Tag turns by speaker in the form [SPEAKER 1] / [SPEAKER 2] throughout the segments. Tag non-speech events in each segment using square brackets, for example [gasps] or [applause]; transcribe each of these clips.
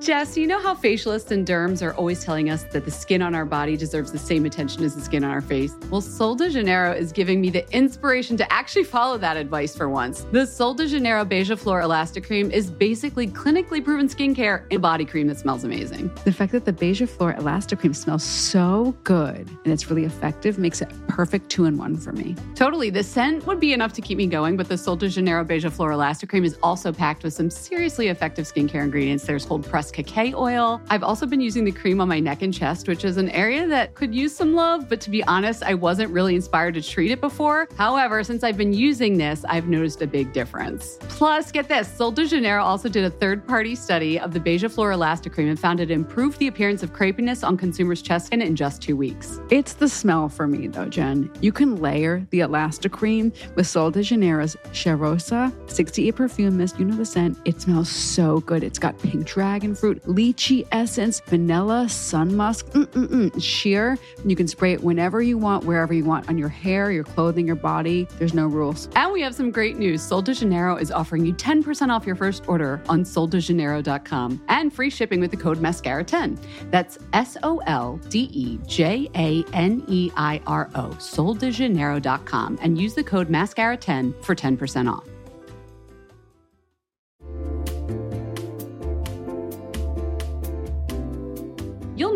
[SPEAKER 1] Jess, you know how facialists and derms are always telling us that the skin on our body deserves the same attention as the skin on our face? Well, Sol de Janeiro is giving me the inspiration to actually follow that advice for once. The Sol de Janeiro Beija Flor Elastic Cream is basically clinically proven skincare and body cream that smells amazing. The fact that the Beija Flor Elastic Cream smells so good and it's really effective makes it perfect two in one for me. Totally, the scent would be enough to keep me going, but the Sol de Janeiro Beija Flor Elastic Cream is also packed with some seriously effective skincare ingredients. There's whole pressed cacao oil. I've also been using the cream on my neck and chest, which is an area that could use some love, but to be honest, I wasn't really inspired to treat it before. However, since I've been using this, I've noticed a big difference. Plus, get this Sol de Janeiro also did a third party study of the Beija Flor Elastic Cream and found it improved the appearance of crepiness on consumers' chest skin in just two weeks. It's the smell for me, though, Jen. You can layer the Elastic Cream with Sol de Janeiro's Cheirosa 68 perfume mist. You know the scent. It smells so good. It's got pink dragon fruit, lychee essence, vanilla, sun musk, mm-mm-mm, sheer. You can spray it whenever you want, wherever you want, on your hair, your clothing, your body. There's no rules. And we have some great news. Sol de Janeiro is offering you 10% off your first order on soldejaneiro.com and free shipping with the code MASCARA10. That's S O L D E J A N E I R O, soldejaneiro.com, and use the code MASCARA10 for 10% off.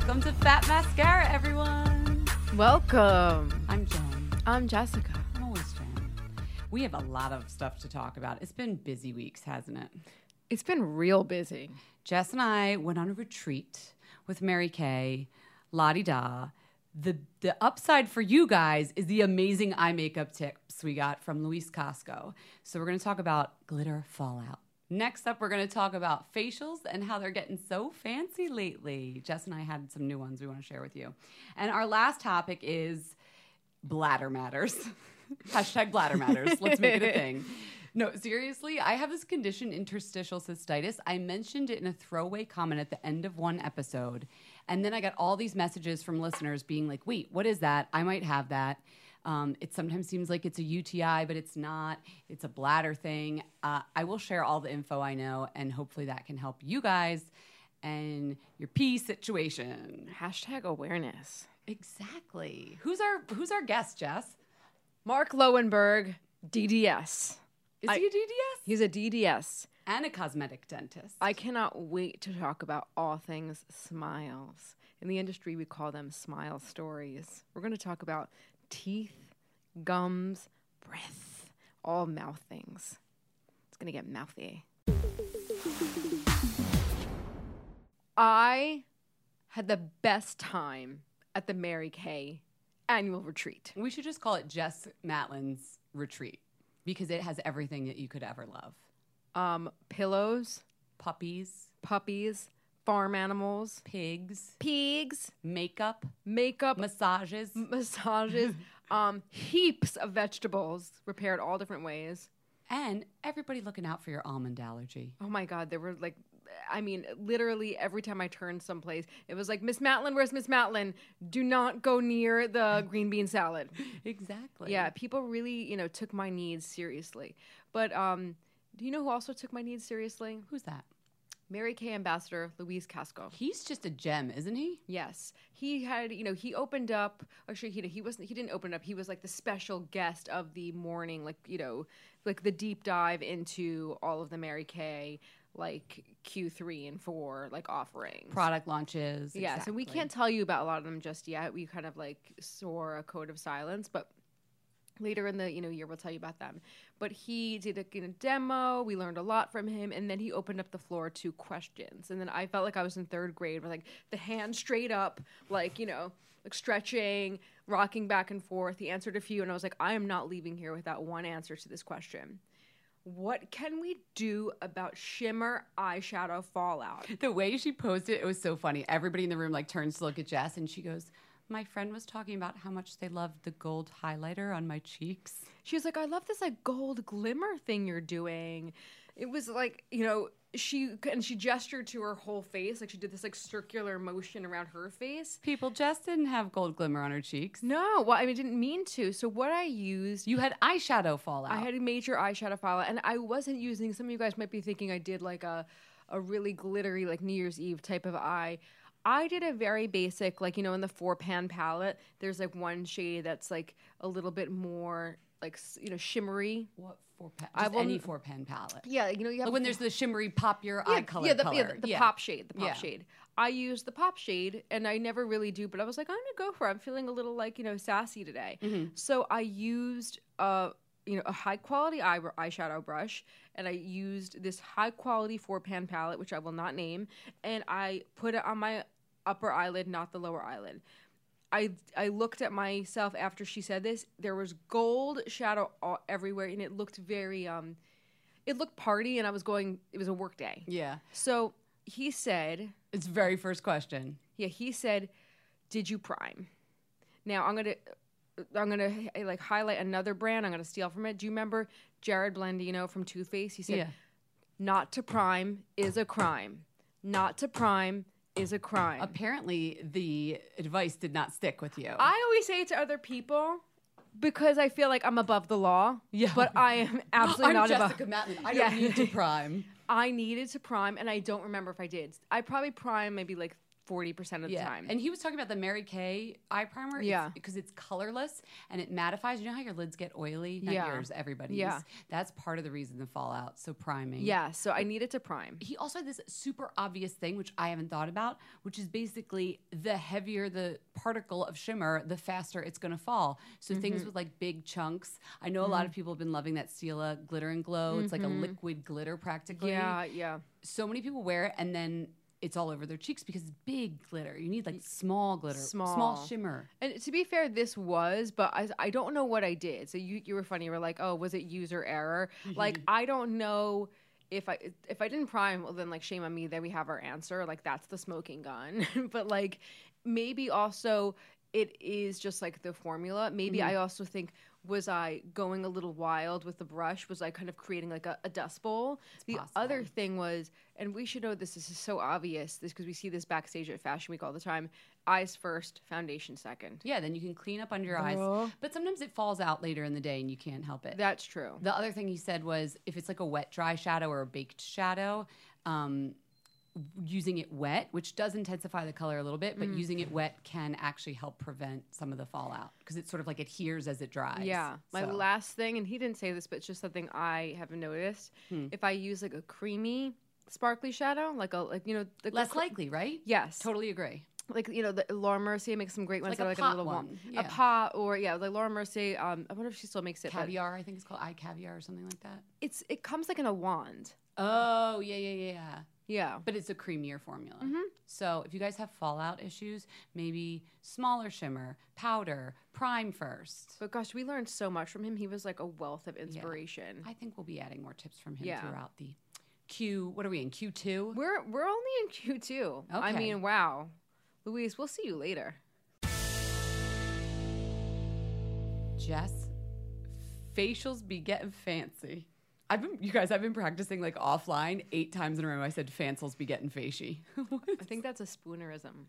[SPEAKER 1] Welcome to Fat Mascara, everyone.
[SPEAKER 2] Welcome.
[SPEAKER 1] I'm Jen.
[SPEAKER 2] I'm Jessica.
[SPEAKER 1] I'm always Jen. We have a lot of stuff to talk about. It's been busy weeks, hasn't it?
[SPEAKER 2] It's been real busy.
[SPEAKER 1] Jess and I went on a retreat with Mary Kay, La Di Da. The the upside for you guys is the amazing eye makeup tips we got from Luis Casco. So we're going to talk about glitter fallout. Next up, we're going to talk about facials and how they're getting so fancy lately. Jess and I had some new ones we want to share with you. And our last topic is bladder matters. [laughs] Hashtag bladder matters. Let's make it a thing. No, seriously, I have this condition, interstitial cystitis. I mentioned it in a throwaway comment at the end of one episode. And then I got all these messages from listeners being like, wait, what is that? I might have that. Um, it sometimes seems like it's a UTI, but it's not. It's a bladder thing. Uh, I will share all the info I know, and hopefully that can help you guys and your pee situation.
[SPEAKER 2] Hashtag awareness.
[SPEAKER 1] Exactly. Who's our Who's our guest, Jess?
[SPEAKER 2] Mark Lowenberg, DDS.
[SPEAKER 1] Is
[SPEAKER 2] I-
[SPEAKER 1] he a DDS
[SPEAKER 2] He's a DDS.
[SPEAKER 1] and a cosmetic dentist?
[SPEAKER 2] I cannot wait to talk about all things smiles. In the industry, we call them smile stories. We're going to talk about teeth, gums, breath, all mouth things. It's going to get mouthy. I had the best time at the Mary Kay annual retreat.
[SPEAKER 1] we should just call it Jess Matlin's retreat because it has everything that you could ever love:
[SPEAKER 2] Um, pillows,
[SPEAKER 1] puppies,
[SPEAKER 2] puppies, farm animals,
[SPEAKER 1] pigs,
[SPEAKER 2] pigs,
[SPEAKER 1] makeup,
[SPEAKER 2] makeup,
[SPEAKER 1] massages.
[SPEAKER 2] massages, [laughs] um, heaps of vegetables prepared all different ways.
[SPEAKER 1] And everybody looking out for your almond allergy.
[SPEAKER 2] Oh my God, there were like, I mean, literally every time I turned someplace, it was like, Miss Matlin, where's Miss Matlin? Do not go near the green bean salad. [laughs]
[SPEAKER 1] Exactly.
[SPEAKER 2] Yeah, people really, you know, took my needs seriously. But um, do you know who also took my needs seriously?
[SPEAKER 1] Who's that?
[SPEAKER 2] Mary Kay ambassador Luis Casco.
[SPEAKER 1] He's just a gem, isn't he?
[SPEAKER 2] Yes, he had. You know, he opened up. Actually, he he wasn't. He didn't open up. He was like the special guest of the morning. Like you know, like the deep dive into all of the Mary Kay like Q three and four like offerings.
[SPEAKER 1] Product launches.
[SPEAKER 2] Yeah, so we can't tell you about a lot of them just yet. We kind of like swore a code of silence, but later in the you know year we'll tell you about them. But he did a demo. We learned a lot from him, and then he opened up the floor to questions. And then I felt like I was in third grade, with like the hand straight up, like you know, like stretching, rocking back and forth. He answered a few, and I was like, I am not leaving here without one answer to this question. What can we do about shimmer eyeshadow fallout?
[SPEAKER 1] The way she posed it, it was so funny. Everybody in the room like turns to look at Jess, and she goes, "My friend was talking about how much they loved the gold highlighter on my cheeks."
[SPEAKER 2] She was like, I love this like gold glimmer thing you're doing. It was like, you know, she and she gestured to her whole face, like she did this like circular motion around her face.
[SPEAKER 1] People, just didn't have gold glimmer on her cheeks.
[SPEAKER 2] No, well, I mean, didn't mean to. So what I used,
[SPEAKER 1] You had eyeshadow fallout.
[SPEAKER 2] I had a major eyeshadow fallout, and I wasn't using. Some of you guys might be thinking I did like a a really glittery like New Year's Eve type of eye. I did a very basic, like you know, in the four pan palette. There's like one shade that's like a little bit more like you know shimmery.
[SPEAKER 1] what four pan?
[SPEAKER 2] I will-
[SPEAKER 1] any four pan palette.
[SPEAKER 2] Yeah, you know, you have
[SPEAKER 1] Like when there's the shimmery pop your eye color.
[SPEAKER 2] Yeah, the,
[SPEAKER 1] color.
[SPEAKER 2] yeah, the, the pop shade, the pop
[SPEAKER 1] Yeah.
[SPEAKER 2] shade. I use the pop shade, and I never really do, but I was like, I'm gonna go for it. I'm feeling a little like you know sassy today,
[SPEAKER 1] Mm-hmm.
[SPEAKER 2] so I used a you know a high quality eye eyeshadow brush, and I used this high quality four pan palette, which I will not name, and I put it on my upper eyelid, not the lower eyelid. I I looked at myself after she said this. There was gold shadow all, everywhere, and it looked very um, it looked party, and I was going. It was a work day.
[SPEAKER 1] Yeah.
[SPEAKER 2] So he said,
[SPEAKER 1] It's very first question.
[SPEAKER 2] yeah, he said, did you prime? Now I'm gonna, I'm gonna like highlight another brand. I'm gonna steal from it. Do you remember Jerrod Blandino from Too Faced? He said,
[SPEAKER 1] Yeah.
[SPEAKER 2] not to prime is a crime. Not to prime is a crime.
[SPEAKER 1] Apparently, the advice did not stick with you.
[SPEAKER 2] I always say it to other people because I feel like I'm above the law.
[SPEAKER 1] Yeah.
[SPEAKER 2] But I am [laughs] absolutely
[SPEAKER 1] I'm
[SPEAKER 2] not
[SPEAKER 1] Jessica
[SPEAKER 2] above.
[SPEAKER 1] Matlin. I
[SPEAKER 2] Yeah.
[SPEAKER 1] don't need to [laughs] prime.
[SPEAKER 2] I needed to prime, and I don't remember if I did. I probably prime maybe like forty percent of the
[SPEAKER 1] Yeah.
[SPEAKER 2] time.
[SPEAKER 1] And he was talking about the Mary Kay eye primer.
[SPEAKER 2] Yeah.
[SPEAKER 1] Because it's colorless and it mattifies. You know how your lids get oily? Not
[SPEAKER 2] Yeah.
[SPEAKER 1] yours, everybody's.
[SPEAKER 2] Yeah.
[SPEAKER 1] That's part of the reason the fallout. So priming.
[SPEAKER 2] yeah, so I needed to prime.
[SPEAKER 1] He also had this super obvious thing, which I haven't thought about, which is basically the heavier the particle of shimmer, the faster it's going to fall. So
[SPEAKER 2] Mm-hmm.
[SPEAKER 1] things with like big chunks. I know a lot of people have been loving that Stila glitter and glow. It's like a liquid glitter practically.
[SPEAKER 2] Mm-hmm. Yeah, yeah.
[SPEAKER 1] So many people wear it and then it's all over their cheeks because it's big glitter. You need like small glitter, small,
[SPEAKER 2] Small.
[SPEAKER 1] shimmer.
[SPEAKER 2] And to be fair, this was, but I, I don't know what I did. So you, you were funny. You were like, oh, was it user error? [laughs] Like, I don't know if I if I didn't prime, well, then like shame on me. Then we have our answer. Like that's the smoking gun. [laughs] but like maybe also it is just like the formula. Maybe mm-hmm. I also think was I going a little wild with the brush? Was I kind of creating like a, a dust bowl? the other thing was, and we should know this. This is so obvious. This because we see this backstage at Fashion Week all the time. Eyes first, foundation second.
[SPEAKER 1] Yeah, then you can clean up under your eyes. But sometimes it falls out later in the day and you can't help it.
[SPEAKER 2] That's true.
[SPEAKER 1] The other thing he said was if it's like a wet dry shadow or a baked shadow, um, using it wet, which does intensify the color a little bit, but
[SPEAKER 2] Mm.
[SPEAKER 1] using it wet can actually help prevent some of the fallout because it sort of like adheres as it dries.
[SPEAKER 2] Yeah. My
[SPEAKER 1] So-
[SPEAKER 2] last thing, and he didn't say this, but it's just something I have noticed.
[SPEAKER 1] Hmm.
[SPEAKER 2] If I use like a creamy, sparkly shadow, like a like you know like
[SPEAKER 1] less
[SPEAKER 2] a,
[SPEAKER 1] likely, right?
[SPEAKER 2] Yes.
[SPEAKER 1] Totally agree.
[SPEAKER 2] like you know the Laura Mercier makes some great ones
[SPEAKER 1] Like
[SPEAKER 2] that
[SPEAKER 1] a
[SPEAKER 2] are like a little
[SPEAKER 1] one,
[SPEAKER 2] one,
[SPEAKER 1] yeah.
[SPEAKER 2] a pot or yeah like Laura Mercier. Um, I wonder if she still makes it.
[SPEAKER 1] Caviar, I think it's called eye caviar or something like that.
[SPEAKER 2] It's it comes like in a wand.
[SPEAKER 1] Oh, yeah, yeah, yeah, yeah,
[SPEAKER 2] yeah. Yeah.
[SPEAKER 1] But it's a creamier formula.
[SPEAKER 2] Mm-hmm.
[SPEAKER 1] So if you guys have fallout issues, maybe smaller shimmer, powder, prime first.
[SPEAKER 2] But gosh, we learned so much from him. He was like a wealth of inspiration.
[SPEAKER 1] I think we'll be adding more tips from him
[SPEAKER 2] Yeah.
[SPEAKER 1] throughout the Q. What are we in Q two?
[SPEAKER 2] We're we're only in Q two.
[SPEAKER 1] Okay.
[SPEAKER 2] I mean, wow, Luis, we'll see you later.
[SPEAKER 1] Jess, facials be getting fancy. I've been, you guys, I've been practicing like offline eight times in a row. I said Fancels be getting fashy. [laughs]
[SPEAKER 2] I think that's a spoonerism.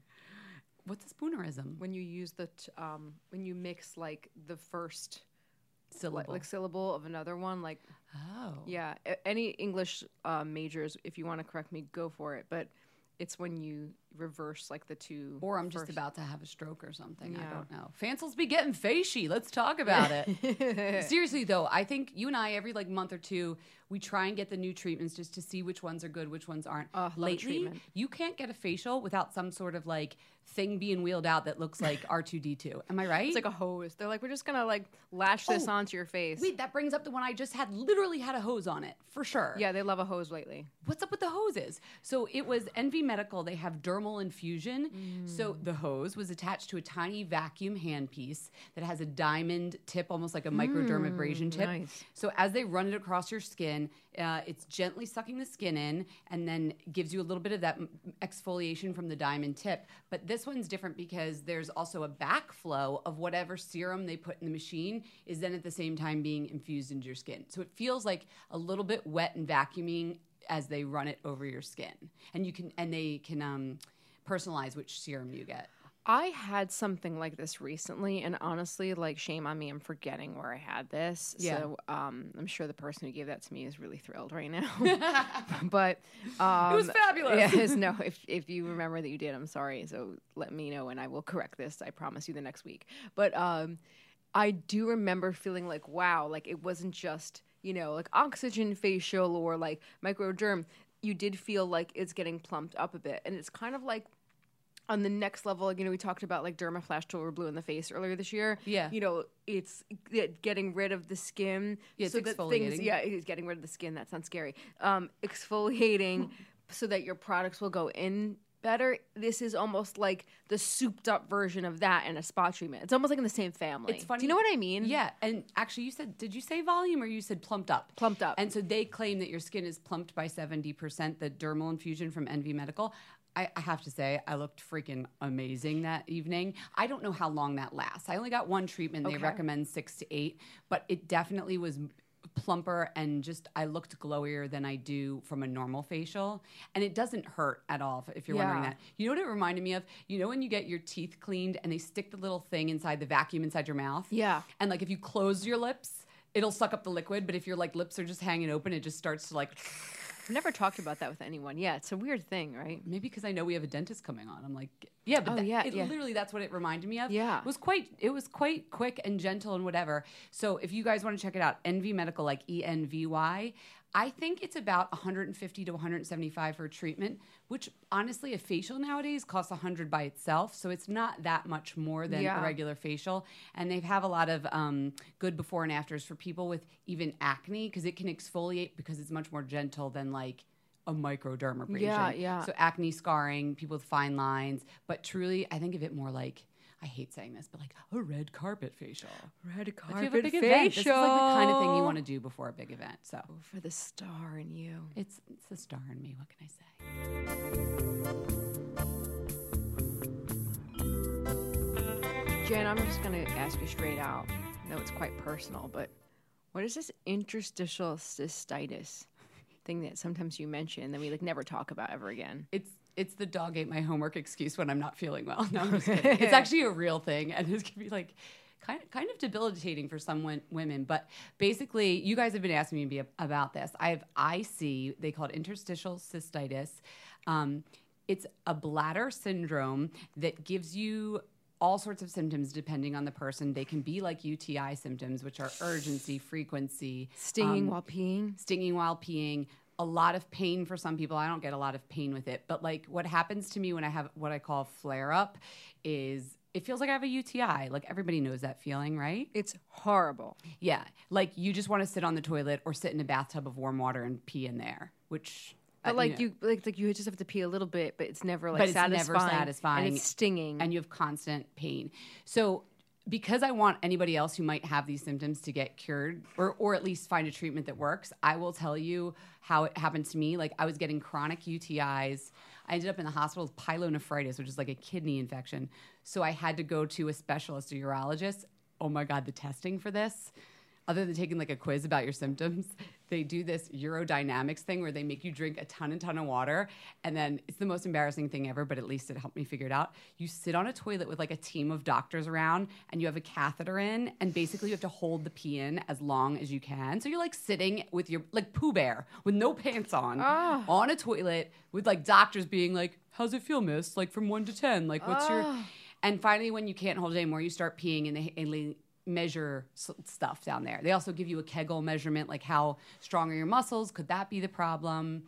[SPEAKER 1] What's a spoonerism?
[SPEAKER 2] When you use the, t- um, when you mix like the first
[SPEAKER 1] Syllable.
[SPEAKER 2] like syllable of another one, like
[SPEAKER 1] oh.
[SPEAKER 2] yeah. a- Any English uh, majors, if you want to correct me, go for it. But it's when you reverse like the two.
[SPEAKER 1] Or I'm just
[SPEAKER 2] first-
[SPEAKER 1] about to have a stroke or something. I don't know. Fancels be getting fashy. Let's talk about it. [laughs] Seriously though, I think you and I every like month or two we try and get the new treatments just to see which ones are good, which ones aren't.
[SPEAKER 2] A
[SPEAKER 1] Lately,
[SPEAKER 2] treatment.
[SPEAKER 1] you can't get a facial without some sort of like thing being wheeled out that looks like [laughs] R2D2. Am I right?
[SPEAKER 2] It's like a hose. They're like, we're just gonna like lash this
[SPEAKER 1] Oh,
[SPEAKER 2] onto your face.
[SPEAKER 1] Wait, that brings up the one I just had. Literally had a hose on it for sure.
[SPEAKER 2] yeah, they love a hose lately.
[SPEAKER 1] What's up with the hoses? So it was Envy Medical. They have dermal infusion. So the hose was attached to a tiny vacuum handpiece that has a diamond tip, almost like a microdermabrasion tip.
[SPEAKER 2] nice.
[SPEAKER 1] So as they run it across your skin, uh, it's gently sucking the skin in and then gives you a little bit of that exfoliation from the diamond tip. But this one's different because there's also a backflow of whatever serum they put in the machine is then at the same time being infused into your skin. So it feels like a little bit wet and vacuuming as they run it over your skin. And you can and they can um, personalize which serum you get.
[SPEAKER 2] I had something like this recently, and honestly, like shame on me, I'm forgetting where I had this.
[SPEAKER 1] Yeah.
[SPEAKER 2] So um, I'm sure the person who gave that to me is really thrilled right now. [laughs] [laughs] but um,
[SPEAKER 1] It was fabulous.
[SPEAKER 2] Yes, no, if if you remember that you did, I'm sorry. So let me know, and I will correct this. I promise you the next week. But um, I do remember feeling like, wow, like it wasn't just you know like oxygen facial or like microderm. You did feel like it's getting plumped up a bit, and it's kind of like on the next level, like, you know, we talked about like Dermaflash Total Blue in the face earlier this year.
[SPEAKER 1] Yeah.
[SPEAKER 2] You know, it's it getting rid of the skin.
[SPEAKER 1] Yeah, it's
[SPEAKER 2] so that things,
[SPEAKER 1] exfoliating.
[SPEAKER 2] yeah, it's getting rid of the skin. That sounds scary. Um, exfoliating [laughs] so that your products will go in better. This is almost like the souped up version of that and a spa treatment. It's almost like in the same family.
[SPEAKER 1] It's funny.
[SPEAKER 2] Do you know what I mean?
[SPEAKER 1] Yeah, and actually, you said, did you say volume or you said plumped up?
[SPEAKER 2] Plumped up.
[SPEAKER 1] And so they claim that your skin is plumped by seventy percent. The dermal infusion from Envy Medical. I, I have to say, I looked freaking amazing that evening. I don't know how long that lasts. I only got one treatment. They
[SPEAKER 2] Okay.
[SPEAKER 1] recommend six to eight, but it definitely was plumper and just I looked glowier than I do from a normal facial and it doesn't hurt at all if- you're wondering that. You know what it reminded me of? You know when you get your teeth cleaned and they stick the little thing inside the vacuum inside your mouth?
[SPEAKER 2] Yeah.
[SPEAKER 1] And like if you close your lips, it'll suck up the liquid, but if your like lips are just hanging open, it just starts to like [laughs]
[SPEAKER 2] I've never talked about that with anyone. Yeah, it's a weird thing, right?
[SPEAKER 1] maybe because I know we have a dentist coming on. I'm like, yeah, but
[SPEAKER 2] Oh,
[SPEAKER 1] that-
[SPEAKER 2] yeah,
[SPEAKER 1] it,
[SPEAKER 2] yeah.
[SPEAKER 1] literally that's what it reminded me of.
[SPEAKER 2] Yeah.
[SPEAKER 1] it was quite, it was quite quick and gentle and whatever. So if you guys want to check it out, Envy Medical, like E N V Y. I think it's about 150 to 175 for a treatment, which honestly, a facial nowadays costs 100 by itself, so it's not that much more than
[SPEAKER 2] Yeah.
[SPEAKER 1] a regular facial. And they have a lot of um, good before and afters for people with even acne because it can exfoliate because it's much more gentle than like a microdermabrasion.
[SPEAKER 2] Yeah, yeah.
[SPEAKER 1] So acne scarring, people with fine lines, but truly, I think of it more like I hate saying this, but like a red carpet facial.
[SPEAKER 2] Red
[SPEAKER 1] If you
[SPEAKER 2] carpet
[SPEAKER 1] have a big event, this is like the kind of thing you want to do before a big event. So
[SPEAKER 2] for the star in you.
[SPEAKER 1] it's it's the star in me. What can I say?
[SPEAKER 2] Jen, I'm just going to ask you straight out. I know it's quite personal, but what is this interstitial cystitis thing that sometimes you mention and then we like never talk about ever again?
[SPEAKER 1] It's it's the dog ate my homework excuse when I'm not feeling well. [laughs] No, I'm just kidding. [laughs] It's actually a real thing, and it can be like kind of, kind of debilitating for some women. But basically, you guys have been asking me be about this. I have IC. They call it interstitial cystitis. Um, it's a bladder syndrome that gives you all sorts of symptoms depending on the person. They can be like UTI symptoms, which are urgency, frequency,
[SPEAKER 2] Stinging
[SPEAKER 1] um,
[SPEAKER 2] while peeing?
[SPEAKER 1] stinging while peeing a lot of pain for some people i don't get a lot of pain with it but like what happens to me when i have what i call flare up is it feels like i have a uti like everybody knows that feeling right
[SPEAKER 2] It's horrible.
[SPEAKER 1] yeah like you just want to sit on the toilet or sit in a bathtub of warm water and pee in there which
[SPEAKER 2] But
[SPEAKER 1] uh,
[SPEAKER 2] like
[SPEAKER 1] know,
[SPEAKER 2] you like like you just have to pee a little bit, but it's never like
[SPEAKER 1] but it's
[SPEAKER 2] satisfying.
[SPEAKER 1] never satisfying
[SPEAKER 2] And it's stinging.
[SPEAKER 1] and you have constant pain so because i want anybody else who might have these symptoms to get cured or, or at least find a treatment that works i will tell you how it happened to me. Like i was getting chronic utis i ended up in the hospital with pyelonephritis which is like a kidney infection. So i had to go to a specialist a urologist. Oh my god the testing for this other than taking like a quiz about your symptoms they do this urodynamics thing where they make you drink a ton and ton of water. And then it's the most embarrassing thing ever, but at least it helped me figure it out. You sit on a toilet with like a team of doctors around and you have a catheter in, and basically you have to hold the pee in as long as you can. So you're like sitting with your, like Pooh Bear with no pants on, ah. on a toilet with like doctors being like, How's it feel, miss? Like from one to 10. Like, what's your. Ah. And finally, when you can't hold it anymore, you start peeing and they, and they measure stuff down there. They also give you a Kegel measurement, like how strong are your muscles? Could that be the problem?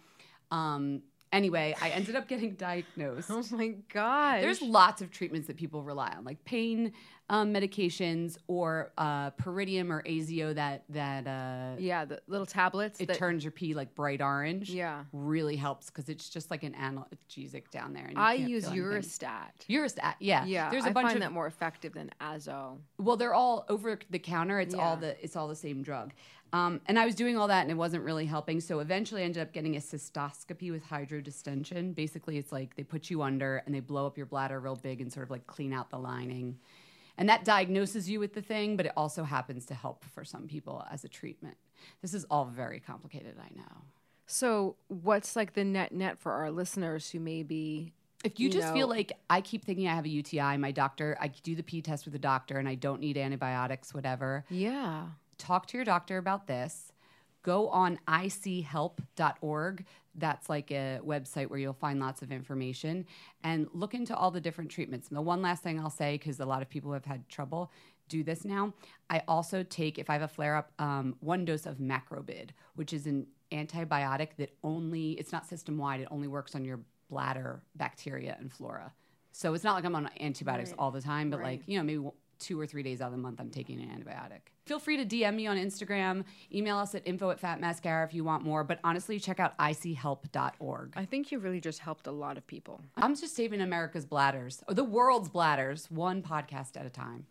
[SPEAKER 1] Um, anyway, I ended up getting diagnosed.
[SPEAKER 2] Oh my god.
[SPEAKER 1] There's lots of treatments that people rely on, like pain um, medications or uh, Pyridium or Azo that that uh,
[SPEAKER 2] yeah, the little tablets.
[SPEAKER 1] it
[SPEAKER 2] that,
[SPEAKER 1] turns your pee like bright orange.
[SPEAKER 2] Yeah.
[SPEAKER 1] really helps because it's just like an analgesic down there.
[SPEAKER 2] I use
[SPEAKER 1] feel anything.
[SPEAKER 2] Uristat.
[SPEAKER 1] Uristat, yeah,
[SPEAKER 2] Yeah,
[SPEAKER 1] There's a
[SPEAKER 2] I
[SPEAKER 1] bunch
[SPEAKER 2] find
[SPEAKER 1] of
[SPEAKER 2] that more effective than Azo.
[SPEAKER 1] well, they're all over the counter. It's all the it's all the same drug. Um, and I was doing all that and it wasn't really helping. So eventually I ended up getting a cystoscopy with hydrodistension. Basically, it's like they put you under and they blow up your bladder real big and sort of like clean out the lining. And that diagnoses you with the thing, but it also happens to help for some people as a treatment. This is all very complicated, I know.
[SPEAKER 2] So, what's like the net net for our listeners who may be
[SPEAKER 1] If you,
[SPEAKER 2] you
[SPEAKER 1] just feel like I keep thinking I have a UTI, my doctor, I do the P test with the doctor and I don't need antibiotics, whatever.
[SPEAKER 2] Yeah.
[SPEAKER 1] Talk to your doctor about this. Go on ichelp.org. That's like a website where you'll find lots of information and look into all the different treatments. And the one last thing I'll say, because a lot of people have had trouble, do this now. I also take, if I have a flare up, um, one dose of Macrobid, which is an antibiotic that only, it's not system wide, it only works on your bladder bacteria and flora. So it's not like I'm on antibiotics all the time, but like, you know, maybe two or three days out of the month, I'm taking an antibiotic. Feel free to DM me on Instagram, email us at info at Fat Mascara if you want more, but honestly, check out ichelp.org.
[SPEAKER 2] I think you really just helped a lot of people.
[SPEAKER 1] I'm just saving America's bladders, or the world's bladders, one podcast at a time.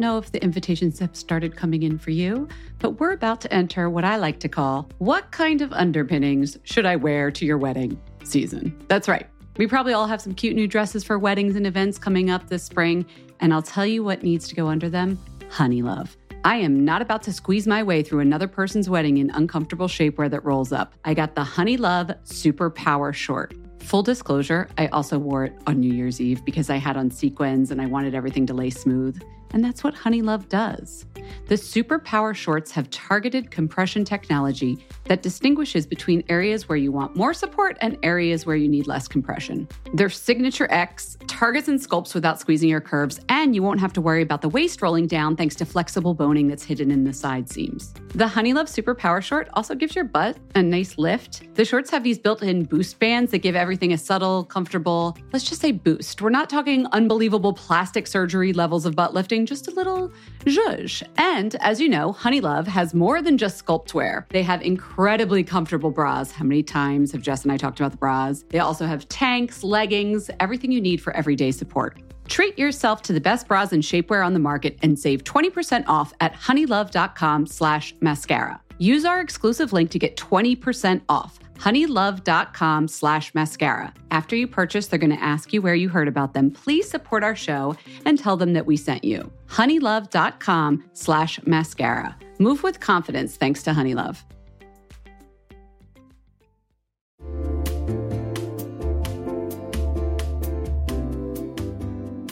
[SPEAKER 1] Know if the invitations have started coming in for you, but we're about to enter what I like to call what kind of underpinnings should I wear to your wedding season? That's right. We probably all have some cute new dresses for weddings and events coming up this spring, and I'll tell you what needs to go under them honey love. I am not about to squeeze my way through another person's wedding in uncomfortable shapewear that rolls up. I got the Honey Love Super Power Short. Full disclosure, I also wore it on New Year's Eve because I had on sequins and I wanted everything to lay smooth. And that's what Honey Love does. The Super Power Shorts have targeted compression technology that distinguishes between areas where you want more support and areas where you need less compression. Their Signature X targets and sculpts without squeezing your curves, and you won't have to worry about the waist rolling down thanks to flexible boning that's hidden in the side seams. The Honey Love Super Power Short also gives your butt a nice lift. The shorts have these built in boost bands that give everything a subtle, comfortable, let's just say boost. We're not talking unbelievable plastic surgery levels of butt lifting, just a little zhuzh. And as you know, Honey Love has more than just sculpt wear. They have incredibly comfortable bras. How many times have Jess and I talked about the bras? They also have tanks, leggings, everything you need for everyday support. Treat yourself to the best bras and shapewear on the market and save 20% off at honeylove.com slash mascara. Use our exclusive link to get 20% off honeylove.com slash mascara. After you purchase, they're going to ask you where you heard about them. Please support our show and tell them that we sent you. honeylove.com slash mascara. Move with confidence thanks to Honeylove.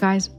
[SPEAKER 3] Guys,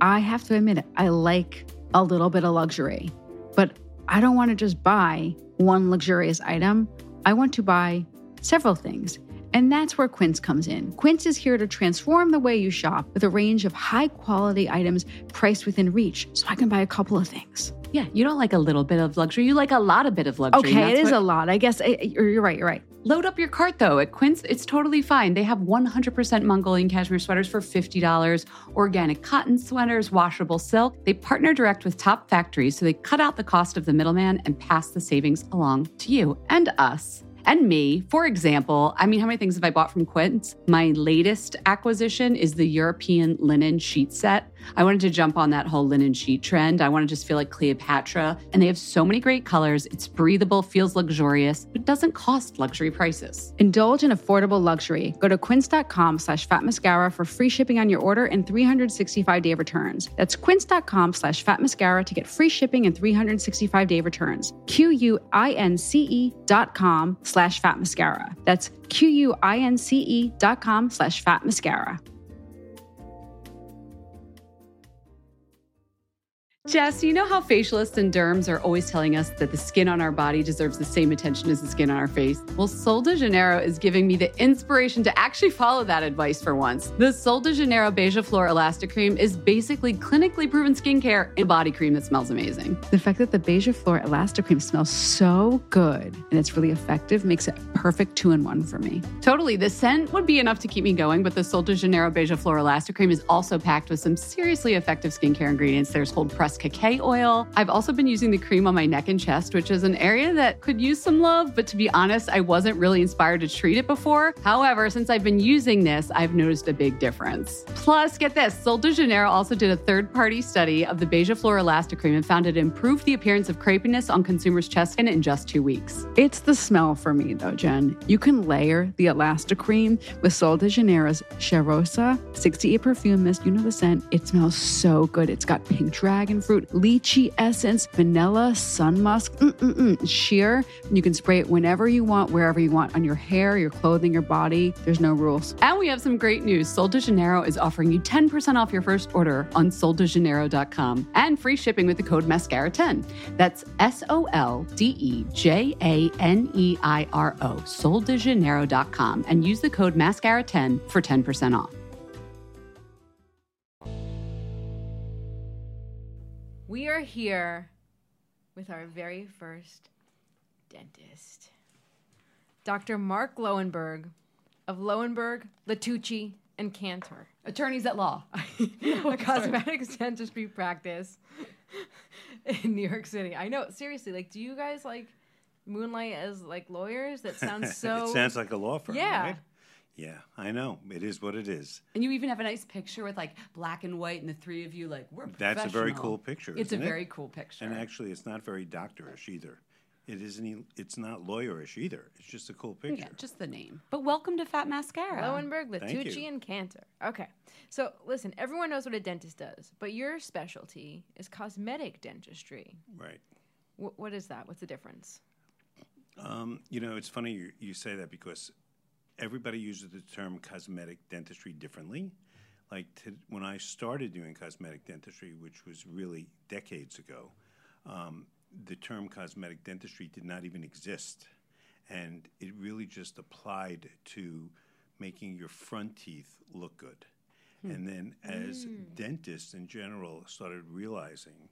[SPEAKER 3] I have to admit it, I like a little bit of luxury, but I don't want to just buy one luxurious item. I want to buy several things. And that's where Quince comes in. Quince is here to transform the way you shop with a range of high quality items priced within reach so I can buy a couple of things.
[SPEAKER 1] Yeah, you don't like a little bit of luxury. You like a lot of bit of luxury.
[SPEAKER 3] Okay, it is
[SPEAKER 1] what-
[SPEAKER 3] a lot. I guess I, you're you're right. You're right.
[SPEAKER 1] Load up your cart though. At Quince, it's totally fine. They have 100% Mongolian cashmere sweaters for $50, organic cotton sweaters, washable silk. They partner direct with top factories so they cut out the cost of the middleman and pass the savings along to you and us. And me. For example, I mean, how many things have I bought from Quince? My latest acquisition is the European linen sheet set. I wanted to jump on that whole linen sheet trend. I want to just feel like Cleopatra. And they have so many great colors. It's breathable, feels luxurious, but doesn't cost luxury prices.
[SPEAKER 3] Indulge in affordable luxury. Go to quince.com slash fatmascara for free shipping on your order and 365-day returns. That's quince.com slash fatmascara to get free shipping and 365-day returns. Q-U-I-N-C-E dot com fatmascara. That's Q-U-I-N-C-E dot com slash fatmascara.
[SPEAKER 1] Jess, you know how facialists and derms are always telling us that the skin on our body deserves the same attention as the skin on our face? Well, Sol de Janeiro is giving me the inspiration to actually follow that advice for once. The Sol de Janeiro Beija Flor Elastic Cream is basically clinically proven skincare and body cream that smells amazing.
[SPEAKER 3] The fact that the Beija Flor Elastic Cream smells so good and it's really effective makes it perfect two-in-one for me.
[SPEAKER 1] Totally. The scent would be enough to keep me going, but the Sol de Janeiro Beija Flor Elastic Cream is also packed with some seriously effective skincare ingredients. There's whole pressed cacao oil. I've also been using the cream on my neck and chest, which is an area that could use some love, but to be honest, I wasn't really inspired to treat it before. However, since I've been using this, I've noticed a big difference. Plus, get this Sol de Janeiro also did a third party study of the Beija Flor Cream and found it improved the appearance of crepiness on consumers' chest skin in just two weeks.
[SPEAKER 3] It's the smell for me, though, Jen. You can layer the Elastic Cream with Sol de Janeiro's Cheirosa 68 perfume mist. You know the scent. It smells so good. It's got pink dragon fruit, lychee essence, vanilla, sun musk, mm-mm-mm, sheer. You can spray it whenever you want, wherever you want, on your hair, your clothing, your body. There's no rules.
[SPEAKER 1] And we have some great news. Sol de Janeiro is offering you 10% off your first order on soldejaneiro.com and free shipping with the code MASCARA10. That's S O L D E J A N E I R O, soldejaneiro.com, and use the code MASCARA10 for 10% off.
[SPEAKER 2] We are here with our very first dentist, Dr. Mark Lowenberg of Lowenberg, Lituchy, and Kantor,
[SPEAKER 1] Attorneys at law. [laughs] [laughs]
[SPEAKER 2] a cosmetics dentistry practice in New York City. I know, seriously, like, do you guys like moonlight as like lawyers? That sounds [laughs] so.
[SPEAKER 4] it sounds like a law firm,
[SPEAKER 2] Yeah.
[SPEAKER 4] right? Yeah, I know. It is what it is.
[SPEAKER 1] And you even have a nice picture with like black and white, and the three of you like we're
[SPEAKER 4] That's a very cool picture.
[SPEAKER 1] It's a
[SPEAKER 4] isn't it?
[SPEAKER 1] very cool picture.
[SPEAKER 4] And actually, it's not very doctorish either. It isn't. e- It's not lawyerish either. It's just a cool picture.
[SPEAKER 1] yeah, just the name. But welcome to Fat Mascara.
[SPEAKER 2] Lowenberg,
[SPEAKER 4] Thank
[SPEAKER 2] Lituchy,
[SPEAKER 4] you.
[SPEAKER 2] and Kantor. Okay. So, listen, everyone knows what a dentist does, but your specialty is cosmetic dentistry.
[SPEAKER 4] right.
[SPEAKER 2] Wh- what is that? What's the difference?
[SPEAKER 4] Um, you know, it's funny you, you say that because everybody uses the term cosmetic dentistry differently. Like to, when I started doing cosmetic dentistry, which was really decades ago, um, the term cosmetic dentistry did not even exist. And it really just applied to making your front teeth look good. And then as dentists in general started realizing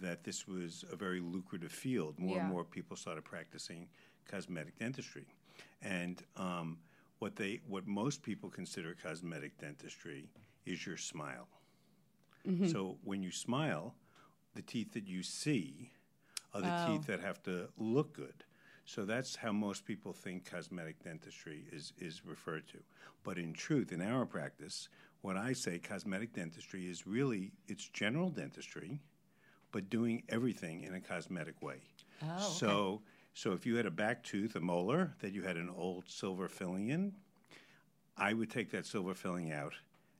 [SPEAKER 4] that this was a very lucrative field, more
[SPEAKER 2] Yeah.
[SPEAKER 4] and more people started practicing cosmetic dentistry. And um, what they, what most people consider cosmetic dentistry is your smile. Mm-hmm. So when you smile, the teeth that you see are the teeth oh. that have to look good. So that's how most people think cosmetic dentistry is, is referred to. But in truth, in our practice, what I say cosmetic dentistry is really it's general dentistry, but doing everything in a cosmetic way. Oh, So so if you had a back tooth, a molar that you had an old silver filling in, I would take that silver filling out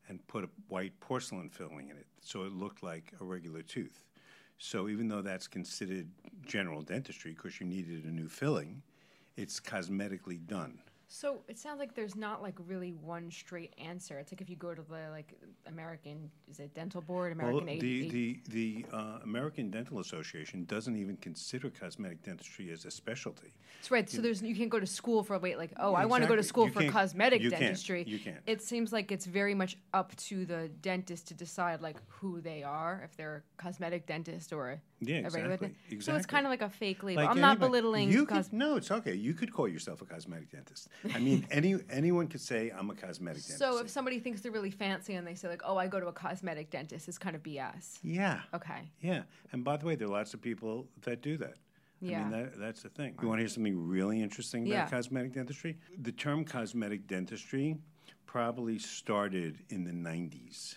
[SPEAKER 4] and put a white porcelain filling in it so it looked like a regular tooth. So even though that's considered general dentistry because you needed a new filling, it's cosmetically done.
[SPEAKER 2] So it sounds like there's not like really one straight answer. It's like if you go to the like American, is it dental board, American
[SPEAKER 4] well, the, the, the uh, American Dental Association doesn't even consider cosmetic dentistry as a specialty.
[SPEAKER 2] That's right. So there's you can't go to school for a wait like oh I want to go to school
[SPEAKER 4] You
[SPEAKER 2] for
[SPEAKER 4] can't-
[SPEAKER 2] cosmetic
[SPEAKER 4] you can't.
[SPEAKER 2] dentistry.
[SPEAKER 4] You can't.
[SPEAKER 2] It seems like it's very much up to the dentist to decide like who they are, if they're a cosmetic dentist or a,
[SPEAKER 4] Yeah,
[SPEAKER 2] regular
[SPEAKER 4] exactly.
[SPEAKER 2] So it's kind of like a fake label.
[SPEAKER 4] Like
[SPEAKER 2] I'm not belittling.
[SPEAKER 4] You
[SPEAKER 2] cos-
[SPEAKER 4] could, no, it's okay. You could call yourself a cosmetic dentist. I mean, any anyone could say I'm a cosmetic dentist.
[SPEAKER 2] so if somebody thinks they're really fancy and they say like oh I go to a cosmetic dentist, it's kind of BS.
[SPEAKER 4] yeah,
[SPEAKER 2] Okay.
[SPEAKER 4] yeah. And by the way, there are lots of people that do that.
[SPEAKER 2] Yeah.
[SPEAKER 4] I mean, that, that's the thing. You want to hear something really interesting about
[SPEAKER 2] Yeah.
[SPEAKER 4] cosmetic dentistry? The term cosmetic dentistry probably started in the 90s,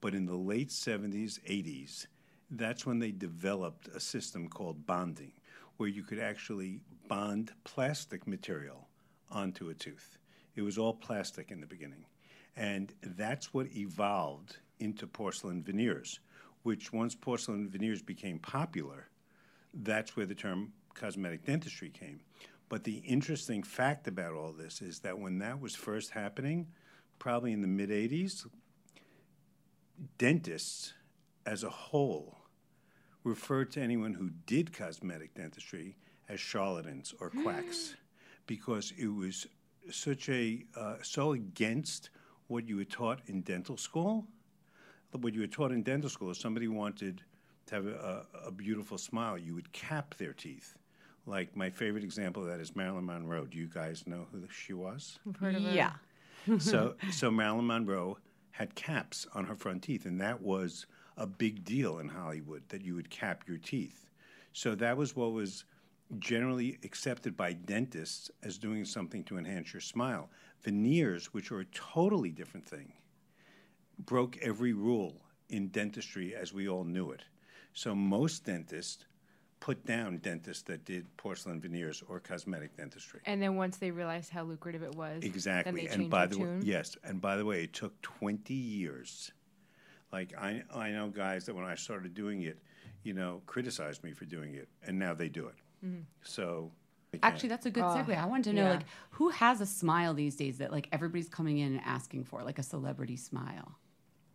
[SPEAKER 4] but in the late 70s, 80s, that's when they developed a system called bonding, where you could actually bond plastic material onto a tooth. It was all plastic in the beginning. And that's what evolved into porcelain veneers, which once porcelain veneers became popular, that's where the term cosmetic dentistry came. But the interesting fact about all this is that when that was first happening, probably in the mid 80s, dentists as a whole referred to anyone who did cosmetic dentistry as charlatans or quacks mm. Because it was such a uh, so against what you were taught in dental school. What you were taught in dental school, if somebody wanted to have a, a, a beautiful smile, you would cap their teeth. Like my favorite example of that is Marilyn Monroe. Do you guys know who she was?
[SPEAKER 1] Yeah. [laughs]
[SPEAKER 4] so so Marilyn Monroe had caps on her front teeth, and that was a big deal in Hollywood that you would cap your teeth. So that was what was generally accepted by dentists as doing something to enhance your smile. Veneers, which are a totally different thing, broke every rule in dentistry as we all knew it. So most dentists put down dentists that did porcelain veneers or cosmetic dentistry.
[SPEAKER 2] And then once they realized how lucrative it was,
[SPEAKER 4] Exactly. And by
[SPEAKER 2] the
[SPEAKER 4] the way, yes, and by the way, it took 20 years. Like I I know guys that when I started doing it, you know, criticized me for doing it, and now they do it.
[SPEAKER 2] Mm-hmm.
[SPEAKER 4] So.
[SPEAKER 1] Actually, that's a good segue. I wanted to know,
[SPEAKER 2] yeah.
[SPEAKER 1] like, who has a smile these days that like everybody's coming in and asking for, like a celebrity smile,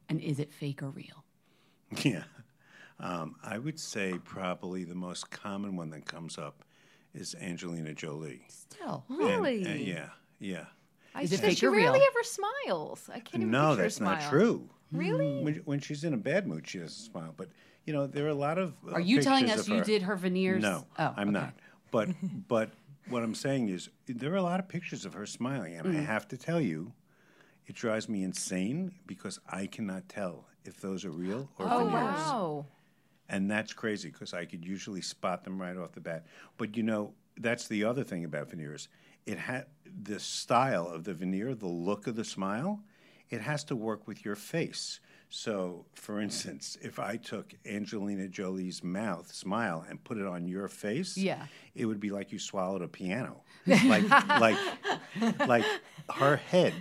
[SPEAKER 1] and is it fake or real? [laughs]
[SPEAKER 4] yeah. Um, I would say probably the most common one that comes up is Angelina Jolie.
[SPEAKER 1] Still,
[SPEAKER 2] Really?
[SPEAKER 4] and yeah, yeah.
[SPEAKER 2] I
[SPEAKER 1] Is it fake
[SPEAKER 2] she
[SPEAKER 1] or real?
[SPEAKER 2] rarely ever smiles. I can't even
[SPEAKER 4] No,
[SPEAKER 2] picture
[SPEAKER 4] that's not
[SPEAKER 2] smile.
[SPEAKER 4] true.
[SPEAKER 2] Really?
[SPEAKER 4] When, when she's in a bad mood, she doesn't smile. But you know, there are a lot of. uh,
[SPEAKER 1] are you telling us you
[SPEAKER 4] her-
[SPEAKER 1] did her veneers?
[SPEAKER 4] No,
[SPEAKER 1] oh,
[SPEAKER 4] I'm
[SPEAKER 1] okay.
[SPEAKER 4] not. But [laughs] but what I'm saying is there are a lot of pictures of her smiling, and I
[SPEAKER 1] Mm.
[SPEAKER 4] have to tell you, it drives me insane because I cannot tell if those are real or
[SPEAKER 2] Oh
[SPEAKER 4] veneers.
[SPEAKER 2] wow!
[SPEAKER 4] And that's crazy because I could usually spot them right off the bat. But you know, that's the other thing about veneers. It had the style of the veneer, the look of the smile, it has to work with your face. So, for instance, if I took Angelina Jolie's mouth smile and put it on your face,
[SPEAKER 1] Yeah.
[SPEAKER 4] it would be like you swallowed a piano. [laughs] like like like her head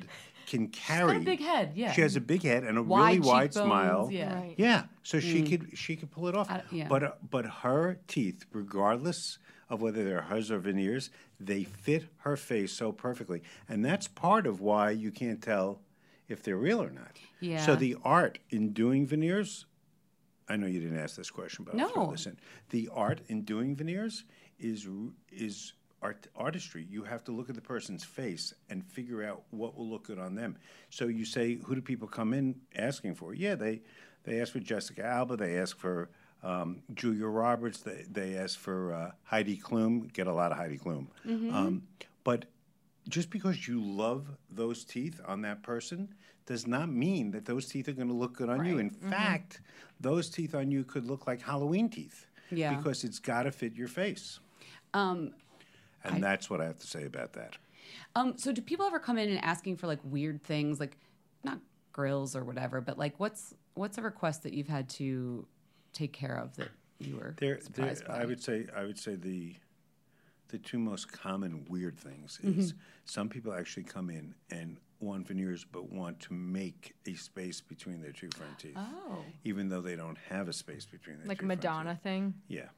[SPEAKER 4] can carry
[SPEAKER 1] a big head, yeah.
[SPEAKER 4] She has a big head and a
[SPEAKER 1] Wide
[SPEAKER 4] really wide smile.
[SPEAKER 1] yeah.
[SPEAKER 2] Right.
[SPEAKER 4] Yeah, so she could she could pull it off.
[SPEAKER 1] I- yeah.
[SPEAKER 4] But uh, but her teeth, regardless of whether they're hers or veneers, they fit her face so perfectly, and that's part of why you can't tell if they're real or not.
[SPEAKER 1] Yeah.
[SPEAKER 4] So the art in doing veneers, I know you didn't ask this question, but I'll throw
[SPEAKER 1] No.
[SPEAKER 4] this in. The art in doing veneers is is art, artistry. You have to look at the person's face and figure out what will look good on them. So you say, who do people come in asking for? Yeah, they they ask for Jessica Alba. They ask for um, Julia Roberts. They they ask for uh, Heidi Klum. Get a lot of Heidi Klum. Um, but just because you love those teeth on that person does not mean that those teeth are going to look good on you. In fact, those teeth on you could look like Halloween teeth.
[SPEAKER 1] Yeah.
[SPEAKER 4] Because it's got to fit your face.
[SPEAKER 1] Um,
[SPEAKER 4] And that's what I have to say about that.
[SPEAKER 1] um, so do people ever come in and asking for like weird things, like not grills or whatever, but like what's what's a request that you've had to take care of that you were
[SPEAKER 4] There, there,
[SPEAKER 1] surprised by?
[SPEAKER 4] I would say, I would say the the two most common weird things
[SPEAKER 1] Mm-hmm.
[SPEAKER 4] is some people actually come in and want veneers, but want to make a space between their two front teeth,
[SPEAKER 1] Oh,
[SPEAKER 4] even though they don't have a space between their
[SPEAKER 2] Like a
[SPEAKER 4] two
[SPEAKER 2] Madonna thing.
[SPEAKER 4] Yeah.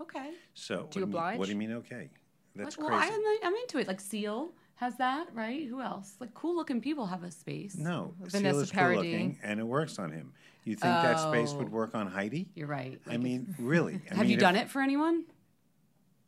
[SPEAKER 1] okay.
[SPEAKER 4] So
[SPEAKER 2] Do you
[SPEAKER 4] what mean-
[SPEAKER 2] oblige?
[SPEAKER 4] what do you mean? Okay, that's
[SPEAKER 1] well,
[SPEAKER 4] crazy.
[SPEAKER 1] I'm, I'm into it. Like Seal has that, right? Who else? Like cool looking people have a space.
[SPEAKER 4] no,
[SPEAKER 2] Vanessa
[SPEAKER 4] Seal is cool looking, and it works on him. You think that space would
[SPEAKER 1] Oh.
[SPEAKER 4] work on Heidi?
[SPEAKER 1] You're right.
[SPEAKER 4] I mean, really? [laughs] I
[SPEAKER 1] have
[SPEAKER 4] mean,
[SPEAKER 1] you
[SPEAKER 4] if-
[SPEAKER 1] done it for anyone?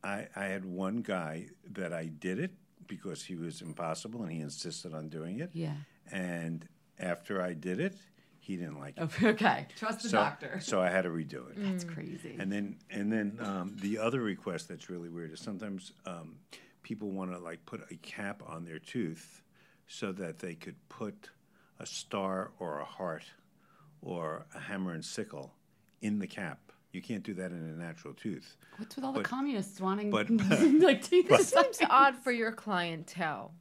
[SPEAKER 4] I, I had one guy that I did it because he was impossible and he insisted on doing it.
[SPEAKER 1] Yeah.
[SPEAKER 4] And after I did it, he didn't like it. [laughs]
[SPEAKER 1] Okay. Trust the
[SPEAKER 4] so,
[SPEAKER 1] doctor.
[SPEAKER 4] So I had to redo it.
[SPEAKER 1] That's crazy.
[SPEAKER 4] And then and then um, the other request that's really weird is sometimes um, people want to like put a cap on their tooth so that they could put a star or a heart or a hammer and sickle in the cap You can't do that in a natural tooth.
[SPEAKER 1] What's with all the communists wanting
[SPEAKER 4] but- [laughs]
[SPEAKER 1] like [laughs] teeth?
[SPEAKER 2] This seems odd for your clientele.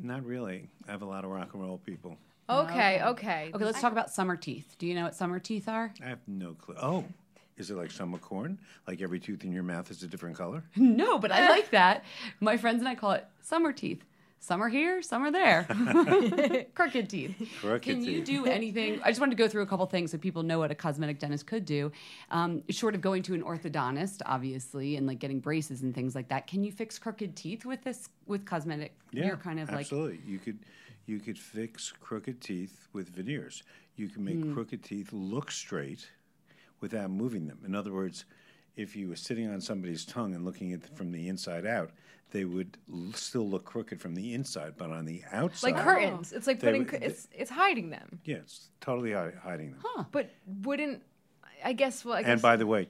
[SPEAKER 4] Not really. I have a lot of rock and roll people.
[SPEAKER 2] Okay, okay.
[SPEAKER 1] Okay, let's talk about summer teeth. Do you know what summer teeth are?
[SPEAKER 4] I have no clue. Oh, is it like summer corn? Like every tooth in your mouth is a different color? [laughs]
[SPEAKER 1] No, but I like that. My friends and I call it summer teeth. Some are here, some are there. [laughs] [laughs] Crooked teeth.
[SPEAKER 4] Crooked
[SPEAKER 1] Can you
[SPEAKER 4] teeth.
[SPEAKER 1] do anything? I just wanted to go through a couple things so people know what a cosmetic dentist could do. Um, short of going to an orthodontist, obviously, and like getting braces and things like that. Can you fix crooked teeth with this with cosmetic?
[SPEAKER 4] Yeah,
[SPEAKER 1] You're kind of like
[SPEAKER 4] absolutely. You could you could fix crooked teeth with veneers. You can make crooked teeth look straight without moving them. In other words, if you were sitting on somebody's tongue and looking at it from the inside out, they would l- still look crooked from the inside, but on the outside,
[SPEAKER 2] like curtains. It's like putting.
[SPEAKER 4] would-
[SPEAKER 2] It's it's hiding them.
[SPEAKER 4] Yeah, it's totally hi- hiding them.
[SPEAKER 2] But wouldn't I guess? Well, I guess.
[SPEAKER 4] And by the way,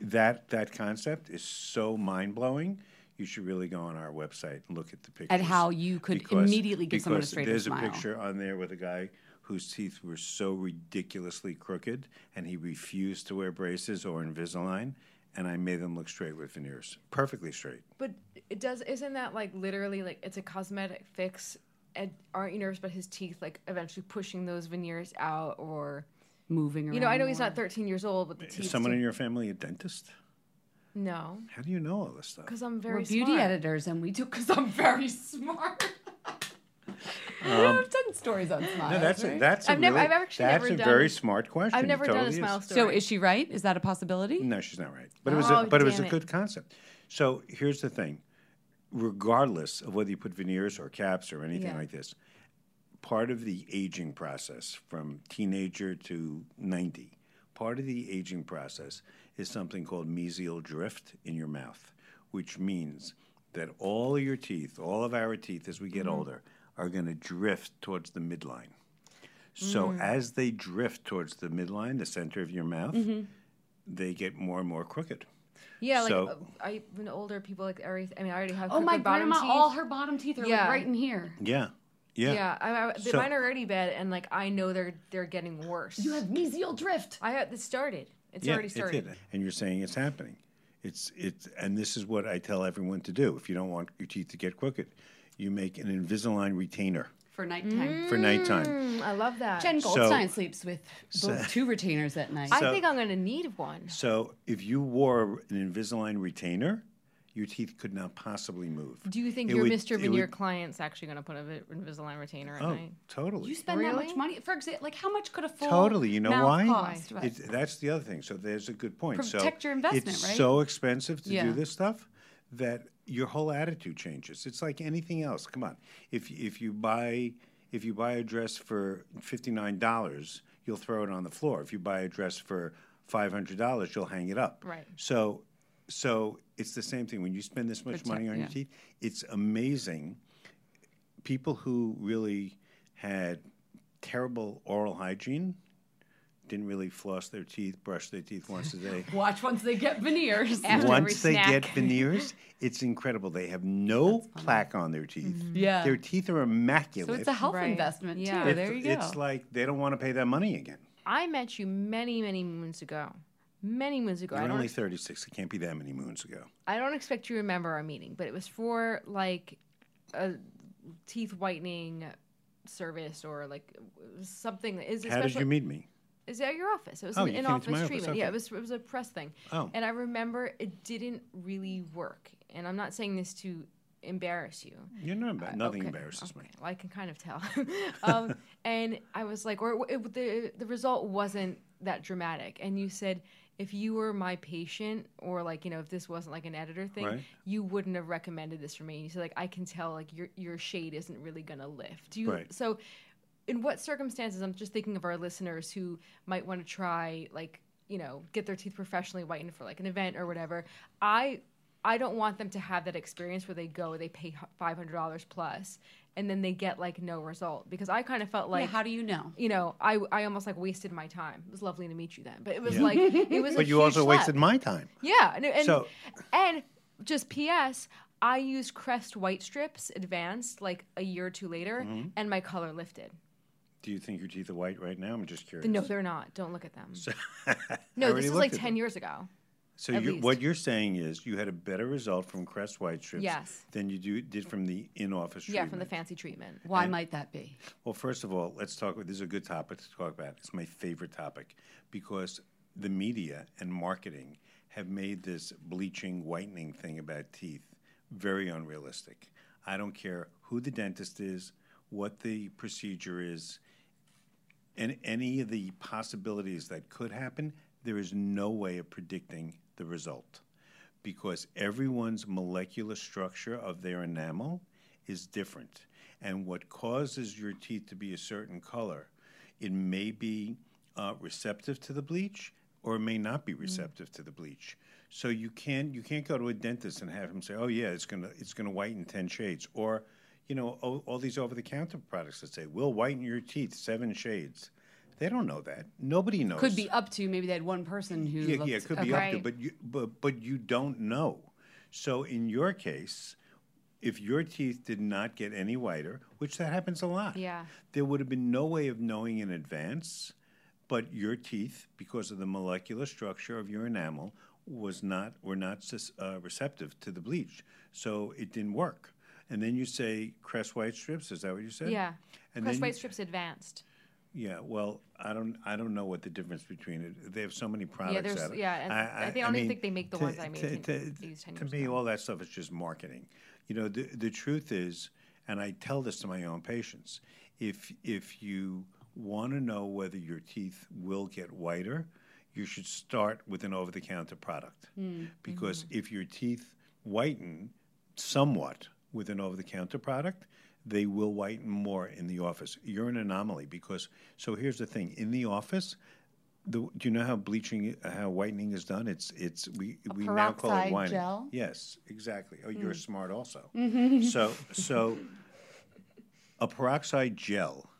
[SPEAKER 4] that that concept is so mind blowing. You should really go on our website and look at the pictures.
[SPEAKER 1] At how you could immediately give someone a
[SPEAKER 4] because
[SPEAKER 1] straighter
[SPEAKER 4] There's
[SPEAKER 1] smile.
[SPEAKER 4] a picture on there with a guy whose teeth were so ridiculously crooked, and he refused to wear braces or Invisalign, and I made them look straight with veneers, perfectly straight.
[SPEAKER 2] But it does. Isn't that like literally like it's a cosmetic fix? And aren't you nervous about his teeth like eventually pushing those veneers out or?
[SPEAKER 1] moving around.
[SPEAKER 2] You know, I know he's
[SPEAKER 1] more.
[SPEAKER 2] not 13 years old, but the teeth.
[SPEAKER 4] Is someone in your family a dentist?
[SPEAKER 2] No,
[SPEAKER 4] How do you know all this stuff?
[SPEAKER 2] because I'm very
[SPEAKER 1] We're
[SPEAKER 2] very
[SPEAKER 1] beauty
[SPEAKER 2] smart.
[SPEAKER 1] editors, and we do because I'm very [laughs] smart. I've done stories on smiles.
[SPEAKER 4] Um, No, that's a, that's a
[SPEAKER 2] I've never-
[SPEAKER 4] really-
[SPEAKER 2] I've actually
[SPEAKER 4] that's
[SPEAKER 2] never
[SPEAKER 4] a
[SPEAKER 2] done-
[SPEAKER 4] very smart question.
[SPEAKER 2] I've
[SPEAKER 4] It
[SPEAKER 2] never done a
[SPEAKER 4] totally is.
[SPEAKER 2] smile story.
[SPEAKER 1] So is she right? Is that a possibility?
[SPEAKER 4] No, she's not right. But it was
[SPEAKER 2] Oh,
[SPEAKER 4] a, but it was a
[SPEAKER 2] damn it.
[SPEAKER 4] good concept. So here's the thing: regardless of whether you put veneers or caps or anything
[SPEAKER 2] Yeah.
[SPEAKER 4] like this, part of the aging process from teenager to ninety, part of the aging process is something called mesial drift in your mouth, which means that all of your teeth, all of our teeth, as we get
[SPEAKER 2] Mm-hmm.
[SPEAKER 4] older, are going to drift towards the midline. So
[SPEAKER 2] Mm.
[SPEAKER 4] as they drift towards the midline, the center of your mouth,
[SPEAKER 2] Mm-hmm.
[SPEAKER 4] they get more and more crooked.
[SPEAKER 2] Yeah, like
[SPEAKER 4] So-
[SPEAKER 2] uh, I when older people like every. I mean, I already have.
[SPEAKER 1] Oh, my
[SPEAKER 2] bottom
[SPEAKER 1] grandma,
[SPEAKER 2] teeth.
[SPEAKER 1] all her bottom teeth are
[SPEAKER 2] Yeah.
[SPEAKER 1] like right in here.
[SPEAKER 4] Yeah, yeah.
[SPEAKER 2] Yeah, I, I, the-
[SPEAKER 4] So-
[SPEAKER 2] mine are already bad, and like I know they're they're getting worse.
[SPEAKER 1] You have mesial drift.
[SPEAKER 2] I have this started. It's
[SPEAKER 4] yeah,
[SPEAKER 2] already
[SPEAKER 4] it
[SPEAKER 2] started.
[SPEAKER 4] did. And you're saying it's happening. It's it's and this is what I tell everyone to do. If you don't want your teeth to get crooked, you make an Invisalign retainer
[SPEAKER 1] For nighttime.
[SPEAKER 4] for nighttime.
[SPEAKER 2] Mm, I love that.
[SPEAKER 1] Jen
[SPEAKER 4] So-
[SPEAKER 1] Goldstein sleeps with [laughs] both two retainers at night.
[SPEAKER 2] I
[SPEAKER 4] So-
[SPEAKER 2] think I'm gonna need one.
[SPEAKER 4] So if you wore an Invisalign retainer, your teeth could not possibly move.
[SPEAKER 2] Do you think
[SPEAKER 4] It
[SPEAKER 2] your
[SPEAKER 4] would-
[SPEAKER 2] Mr.
[SPEAKER 4] it
[SPEAKER 2] Veneer
[SPEAKER 4] would-
[SPEAKER 2] client's actually gonna put a vi- Invisalign retainer at
[SPEAKER 4] Oh,
[SPEAKER 2] night?
[SPEAKER 4] totally.
[SPEAKER 1] you spend that
[SPEAKER 2] Really?
[SPEAKER 1] much money for example. Like how much could a full
[SPEAKER 4] Totally. You know
[SPEAKER 1] mouth
[SPEAKER 4] why?
[SPEAKER 1] Cost? What?
[SPEAKER 4] It's, that's the other thing. So there's a good point.
[SPEAKER 1] Protect
[SPEAKER 4] so
[SPEAKER 1] your investment,
[SPEAKER 4] it's
[SPEAKER 1] right?
[SPEAKER 4] so expensive to
[SPEAKER 1] Yeah.
[SPEAKER 4] do this stuff that your whole attitude changes. It's like anything else. Come on. If if you buy if you buy a dress for fifty nine dollars, you'll throw it on the floor. If you buy a dress for five hundred dollars, you'll hang it up.
[SPEAKER 2] Right.
[SPEAKER 4] So so it's the same thing when you spend this much money
[SPEAKER 1] Protect-
[SPEAKER 4] on your teeth. It's amazing people who really had terrible oral hygiene didn't really floss their teeth, brush their teeth once a day. [laughs]
[SPEAKER 1] Watch once they get veneers.
[SPEAKER 2] After every
[SPEAKER 4] once they
[SPEAKER 2] snack.
[SPEAKER 4] get [laughs] veneers, it's incredible. They have no plaque on their teeth. Mm-hmm.
[SPEAKER 1] Yeah.
[SPEAKER 4] Their teeth are immaculate.
[SPEAKER 1] So it's a health
[SPEAKER 2] Right.
[SPEAKER 1] investment
[SPEAKER 2] Yeah.
[SPEAKER 1] too.
[SPEAKER 4] It's-
[SPEAKER 1] There you go.
[SPEAKER 4] It's like they don't want to pay that money again.
[SPEAKER 2] I met you many, many moons ago. Many moons ago.
[SPEAKER 4] You're only 36. It can't be that many moons ago.
[SPEAKER 2] I don't expect you to remember our meeting, but it was for like a teeth whitening service or like something. Is
[SPEAKER 4] How did you meet me?
[SPEAKER 2] Is at your office? It was
[SPEAKER 4] Oh,
[SPEAKER 2] an in-office
[SPEAKER 4] office,
[SPEAKER 2] treatment. Yeah, it was it was a press thing.
[SPEAKER 4] Oh.
[SPEAKER 2] And I remember it didn't really work. And I'm not saying this to embarrass you.
[SPEAKER 4] You're not embar- nothing
[SPEAKER 2] Okay,
[SPEAKER 4] embarrasses me.
[SPEAKER 2] Well, I can kind of tell. [laughs] um, and I was like, or it, the the result wasn't that dramatic. And you said, if you were my patient, or like you know, if this wasn't like an editor thing,
[SPEAKER 4] Right.
[SPEAKER 2] you wouldn't have recommended this for me. And you said, like, I can tell, like your your shade isn't really gonna lift. Do you?
[SPEAKER 4] Right.
[SPEAKER 2] So, in what circumstances? I'm just thinking of our listeners who might want to try, like, you know, get their teeth professionally whitened for like an event or whatever. I I don't want them to have that experience where they go, they pay five hundred dollars plus, and then they get like no result because I kind of felt like
[SPEAKER 1] yeah, how do you know?
[SPEAKER 2] you know I I almost like wasted my time. It was lovely to meet you then, but it was
[SPEAKER 4] Yeah.
[SPEAKER 2] like it was. a [laughs]
[SPEAKER 4] But you
[SPEAKER 2] huge
[SPEAKER 4] also wasted my time.
[SPEAKER 2] Yeah, and and,
[SPEAKER 4] So-
[SPEAKER 2] and just P.S. I used Crest White Strips Advanced like a year or two later,
[SPEAKER 4] Mm-hmm.
[SPEAKER 2] and my color lifted.
[SPEAKER 4] Do you think your teeth are white right now? I'm just curious.
[SPEAKER 2] No, they're not. Don't look at them. [laughs]
[SPEAKER 4] I
[SPEAKER 2] no, this is like 10
[SPEAKER 4] them.
[SPEAKER 2] years ago.
[SPEAKER 4] So
[SPEAKER 2] at
[SPEAKER 4] you're,
[SPEAKER 2] least.
[SPEAKER 4] what you're saying is you had a better result from Crest White strips
[SPEAKER 2] Yes.
[SPEAKER 4] than you do, did from the in-office treatment.
[SPEAKER 2] Yeah, from the
[SPEAKER 4] treatment.
[SPEAKER 2] fancy treatment.
[SPEAKER 1] Why might that be?
[SPEAKER 4] Well, first of all, let's talk. This is a good topic to talk about. It's my favorite topic because the media and marketing have made this bleaching, whitening thing about teeth very unrealistic. I don't care who the dentist is, what the procedure is, and any of the possibilities that could happen. There is no way of predicting the result because everyone's molecular structure of their enamel is different. And what causes your teeth to be a certain color, it may be uh, receptive to the bleach or it may not be receptive to the bleach. So you can't you can't go to a dentist and have him say, "Oh yeah, it's gonna it's gonna whiten ten shades," or you know all, all these over the counter products that say, "We'll whiten your teeth seven shades." They don't know that. Nobody knows.
[SPEAKER 1] Could be up to maybe they had one person who
[SPEAKER 4] Yeah,
[SPEAKER 1] looked,
[SPEAKER 4] yeah, it could
[SPEAKER 1] okay.
[SPEAKER 4] be up to, but you, but but you don't know. So in your case, if your teeth did not get any whiter, which that happens a lot,
[SPEAKER 2] Yeah.
[SPEAKER 4] there would have been no way of knowing in advance. But your teeth, because of the molecular structure of your enamel, was not were not uh, receptive to the bleach, so it didn't work. And then you say Crest White strips. Is that what you said?
[SPEAKER 2] Yeah.
[SPEAKER 4] And
[SPEAKER 2] Crest White
[SPEAKER 4] you-
[SPEAKER 2] strips advanced.
[SPEAKER 4] yeah, well, I don't, I don't know what the difference between it. They have so many products.
[SPEAKER 2] there's-
[SPEAKER 4] out.
[SPEAKER 2] yeah, and I think- I don't even think they make the ones I made
[SPEAKER 4] To, to-
[SPEAKER 2] these 10
[SPEAKER 4] to me,
[SPEAKER 2] ago.
[SPEAKER 4] all that stuff is just marketing. You know, the the truth is, and I tell this to my own patients, if if you want to know whether your teeth will get whiter, you should start with an over-the-counter product, hmm, because mm-hmm. if your teeth whiten somewhat with an over-the-counter product, they will whiten more in the office. You're an anomaly because so here's the thing: in the office, the, do you know how bleaching, how whitening is done? It's it's we we now call it whitening.
[SPEAKER 1] gel?
[SPEAKER 4] Yes, exactly. Oh, you're hmm. smart also. [laughs] Mm-hmm. so so a peroxide gel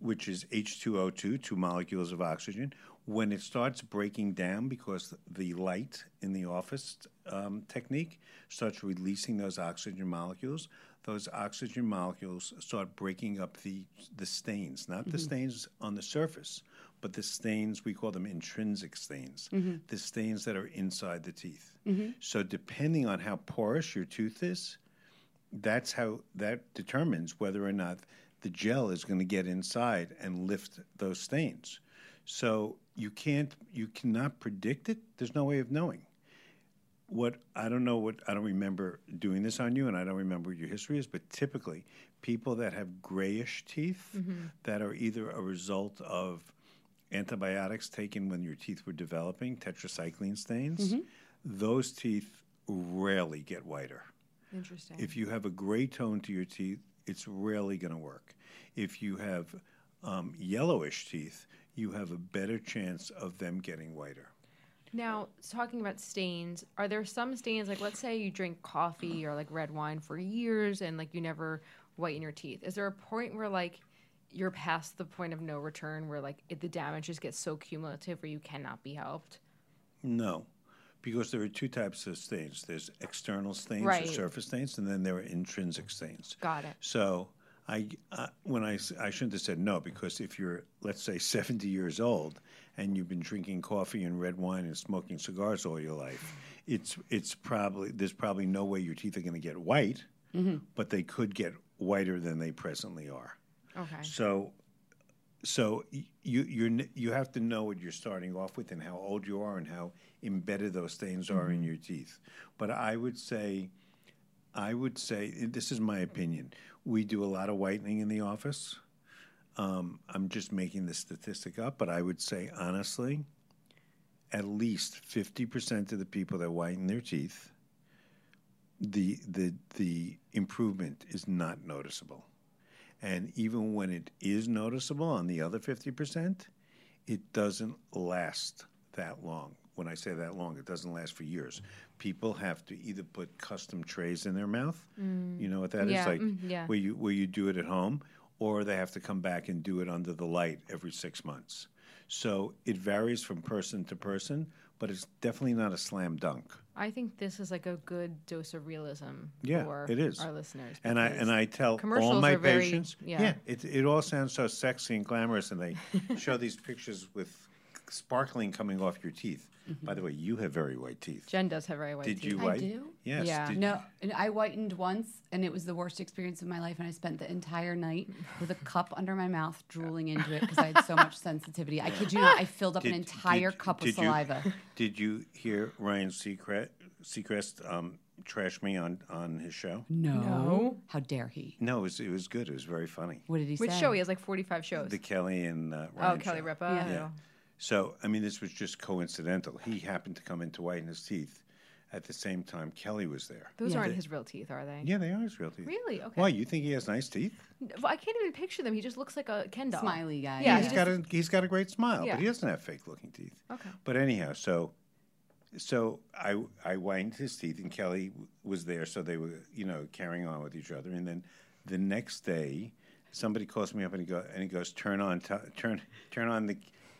[SPEAKER 4] which is H2O2, two molecules of oxygen, when it starts breaking down because the light in the office um, technique starts releasing those oxygen molecules, those oxygen molecules start breaking up the, the stains, not the mm-hmm. stains on the surface, but the stains, we call them intrinsic stains, mm-hmm. the stains that are inside the teeth. Mm-hmm. So, depending on how porous your tooth is, that's how that determines whether or not the gel is going to get inside and lift those stains. So you can't, you cannot predict it. There's no way of knowing. What I don't know what I don't remember doing this on you, and I don't remember what your history is. But typically, people that have grayish teeth that are either a result of antibiotics taken when your teeth were developing, tetracycline stains, those teeth rarely get whiter.
[SPEAKER 2] Interesting.
[SPEAKER 4] If you have a gray tone to your teeth, it's rarely going to work. If you have um, yellowish teeth, you have a better chance of them getting whiter.
[SPEAKER 2] Now, talking about stains, are there some stains like let's say you drink coffee or like red wine for years and like you never whiten your teeth? Is there a point where like you're past the point of no return where like it, the damage just gets so cumulative where you cannot be helped?
[SPEAKER 4] No, because there are two types of stains. There's external stains
[SPEAKER 2] Right.
[SPEAKER 4] or surface stains, and then there are intrinsic stains.
[SPEAKER 2] Got it.
[SPEAKER 4] So I, I when I, I shouldn't have said no because if you're let's say 70 years old and you've been drinking coffee and red wine and smoking cigars all your life, it's it's probably there's probably no way your teeth are going to get white, mm-hmm. but they could get whiter than they presently are.
[SPEAKER 2] Okay.
[SPEAKER 4] So, so you you you have to know what you're starting off with and how old you are and how embedded those stains are in mm-hmm. your teeth. But I would say, I would say this is my opinion. We do a lot of whitening in the office. Um, I'm just making the statistic up, but I would say honestly, at least fifty percent of the people that whiten their teeth, the the the improvement is not noticeable. And even when it is noticeable on the other 50%, it doesn't last that long. When I say that long, it doesn't last for years. People have to either put custom trays in their mouth. You know what that is?
[SPEAKER 2] Yeah,
[SPEAKER 4] Like
[SPEAKER 2] mm, yeah.
[SPEAKER 4] where you where you do it at home, or they have to come back and do it under the light every six months. So it varies from person to person, but it's definitely not a slam dunk.
[SPEAKER 2] I think this is like a good dose of realism
[SPEAKER 4] Yeah,
[SPEAKER 2] for
[SPEAKER 4] it is.
[SPEAKER 2] our listeners.
[SPEAKER 4] And I and I tell all my
[SPEAKER 2] are very-
[SPEAKER 4] patients,
[SPEAKER 2] yeah.
[SPEAKER 4] it it all sounds so sexy and glamorous, and they [laughs] show these pictures with sparkling coming off your teeth. By the way, you have very white teeth.
[SPEAKER 2] Jen does have very white
[SPEAKER 4] Did
[SPEAKER 2] teeth.
[SPEAKER 4] you
[SPEAKER 1] I do?
[SPEAKER 4] Yes.
[SPEAKER 2] Yeah.
[SPEAKER 4] did-
[SPEAKER 1] No, and I whitened once, and it was the worst experience of my life. And I spent the entire night with a cup under my mouth, drooling into it because I had so much [laughs] sensitivity. I kid you not, I filled up an entire
[SPEAKER 4] did-
[SPEAKER 1] cup of
[SPEAKER 4] did you-
[SPEAKER 1] saliva. [laughs]
[SPEAKER 4] Did you hear Ryan Seacrest, Seacrest um, trash me on, on his show?
[SPEAKER 1] No. no. How dare he?
[SPEAKER 4] No, it was, it was good. It was very funny.
[SPEAKER 1] What did he
[SPEAKER 2] Which
[SPEAKER 1] say?
[SPEAKER 2] Which show? He has like 45 shows.
[SPEAKER 4] The Kelly and uh,
[SPEAKER 2] oh, Kelly. Ripa.
[SPEAKER 1] Yeah.
[SPEAKER 4] Yeah. So, I mean, this was just coincidental. He happened to come in to whiten his teeth at the same time Kelly was there.
[SPEAKER 2] Those
[SPEAKER 1] Yeah.
[SPEAKER 2] aren't his real teeth, are they?
[SPEAKER 4] Yeah, they are his real teeth.
[SPEAKER 2] Really? Okay.
[SPEAKER 4] Why? You think he has nice teeth?
[SPEAKER 2] Well, I can't even picture them. He just looks like a Ken doll.
[SPEAKER 1] Smiley guy.
[SPEAKER 2] Yeah,
[SPEAKER 4] he's
[SPEAKER 2] he
[SPEAKER 4] got a he's got a great smile,
[SPEAKER 2] Yeah.
[SPEAKER 4] but he doesn't have fake looking teeth.
[SPEAKER 2] Okay.
[SPEAKER 4] But anyhow, so so I I whitened his teeth, and Kelly w- was there, so they were you know carrying on with each other, and then the next day, somebody calls me up and he go and he goes, turn on t- turn turn on the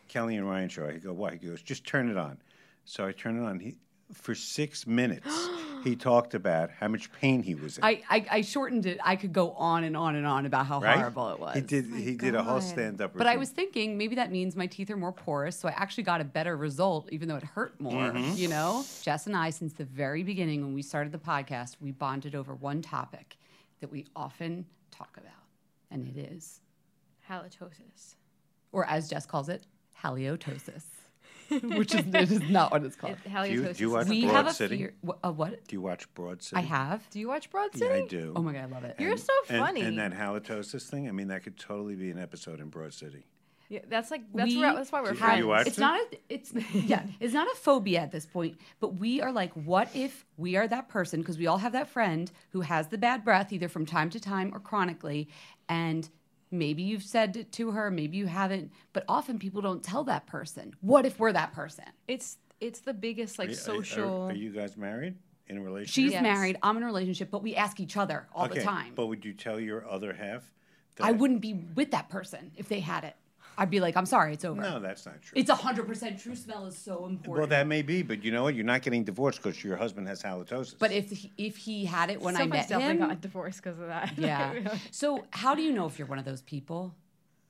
[SPEAKER 4] Kelly and Ryan show. I go, why? He goes, just turn it on. So I turn it on. He for six minutes [gasps] he talked about how much pain he was in.
[SPEAKER 1] I, I, I shortened it. I could go on and on and on about how
[SPEAKER 4] right?
[SPEAKER 1] horrible it was.
[SPEAKER 4] He did. he did a whole stand up.
[SPEAKER 1] But I was thinking maybe that means my teeth are more porous, so I actually got a better result, even though it hurt more.
[SPEAKER 4] Mm-hmm.
[SPEAKER 1] You know, Jess and I, since the very beginning when we started the podcast, we bonded over one topic that we often talk about, and it is,
[SPEAKER 2] Halitosis.
[SPEAKER 1] or as Jess calls it, halitosis, [laughs] which is, it is not what it's called.
[SPEAKER 2] It, halitosis.
[SPEAKER 4] do you
[SPEAKER 2] is
[SPEAKER 4] watch
[SPEAKER 2] a-
[SPEAKER 1] we
[SPEAKER 4] Broad
[SPEAKER 1] have a
[SPEAKER 4] City?
[SPEAKER 1] fear. A what?
[SPEAKER 4] Do you watch Broad City?
[SPEAKER 1] I have.
[SPEAKER 2] Do you watch Broad
[SPEAKER 4] Yeah,
[SPEAKER 2] City?
[SPEAKER 4] I do.
[SPEAKER 1] Oh my god, I love it.
[SPEAKER 2] You're so funny.
[SPEAKER 4] And, that halitosis thing, I mean, that could totally be an episode in Broad City.
[SPEAKER 2] yeah, that's like that's,
[SPEAKER 1] We
[SPEAKER 2] where, that's why we're
[SPEAKER 4] Have you
[SPEAKER 2] friends.
[SPEAKER 4] watched
[SPEAKER 1] it's
[SPEAKER 4] it?
[SPEAKER 1] not a it's yeah it's not a phobia at this point but we are like what if we are that person because we all have that friend who has the bad breath either from time to time or chronically and maybe you've said it to her maybe you haven't but often people don't tell that person what if we're that person
[SPEAKER 2] It's it's the biggest like
[SPEAKER 4] Are- are-
[SPEAKER 2] social.
[SPEAKER 4] Are, you guys married in a relationship?
[SPEAKER 1] she's
[SPEAKER 2] Yes.
[SPEAKER 1] married i'm in a relationship but we ask each other all
[SPEAKER 4] okay,
[SPEAKER 1] the time
[SPEAKER 4] But would you tell your other half? That,
[SPEAKER 1] i wouldn't be with that person if they had it i'd be like i'm sorry it's over
[SPEAKER 4] No, that's not true.
[SPEAKER 1] it's 100% true smell is so important
[SPEAKER 4] well, that may be, but you know what? You're not getting divorced because your husband has halitosis.
[SPEAKER 1] but if he, if he had it when i
[SPEAKER 2] Somebody's
[SPEAKER 1] met
[SPEAKER 2] definitely
[SPEAKER 1] him
[SPEAKER 2] got divorced because of that. [laughs]
[SPEAKER 1] Yeah. So, how do you know if you're one of those people?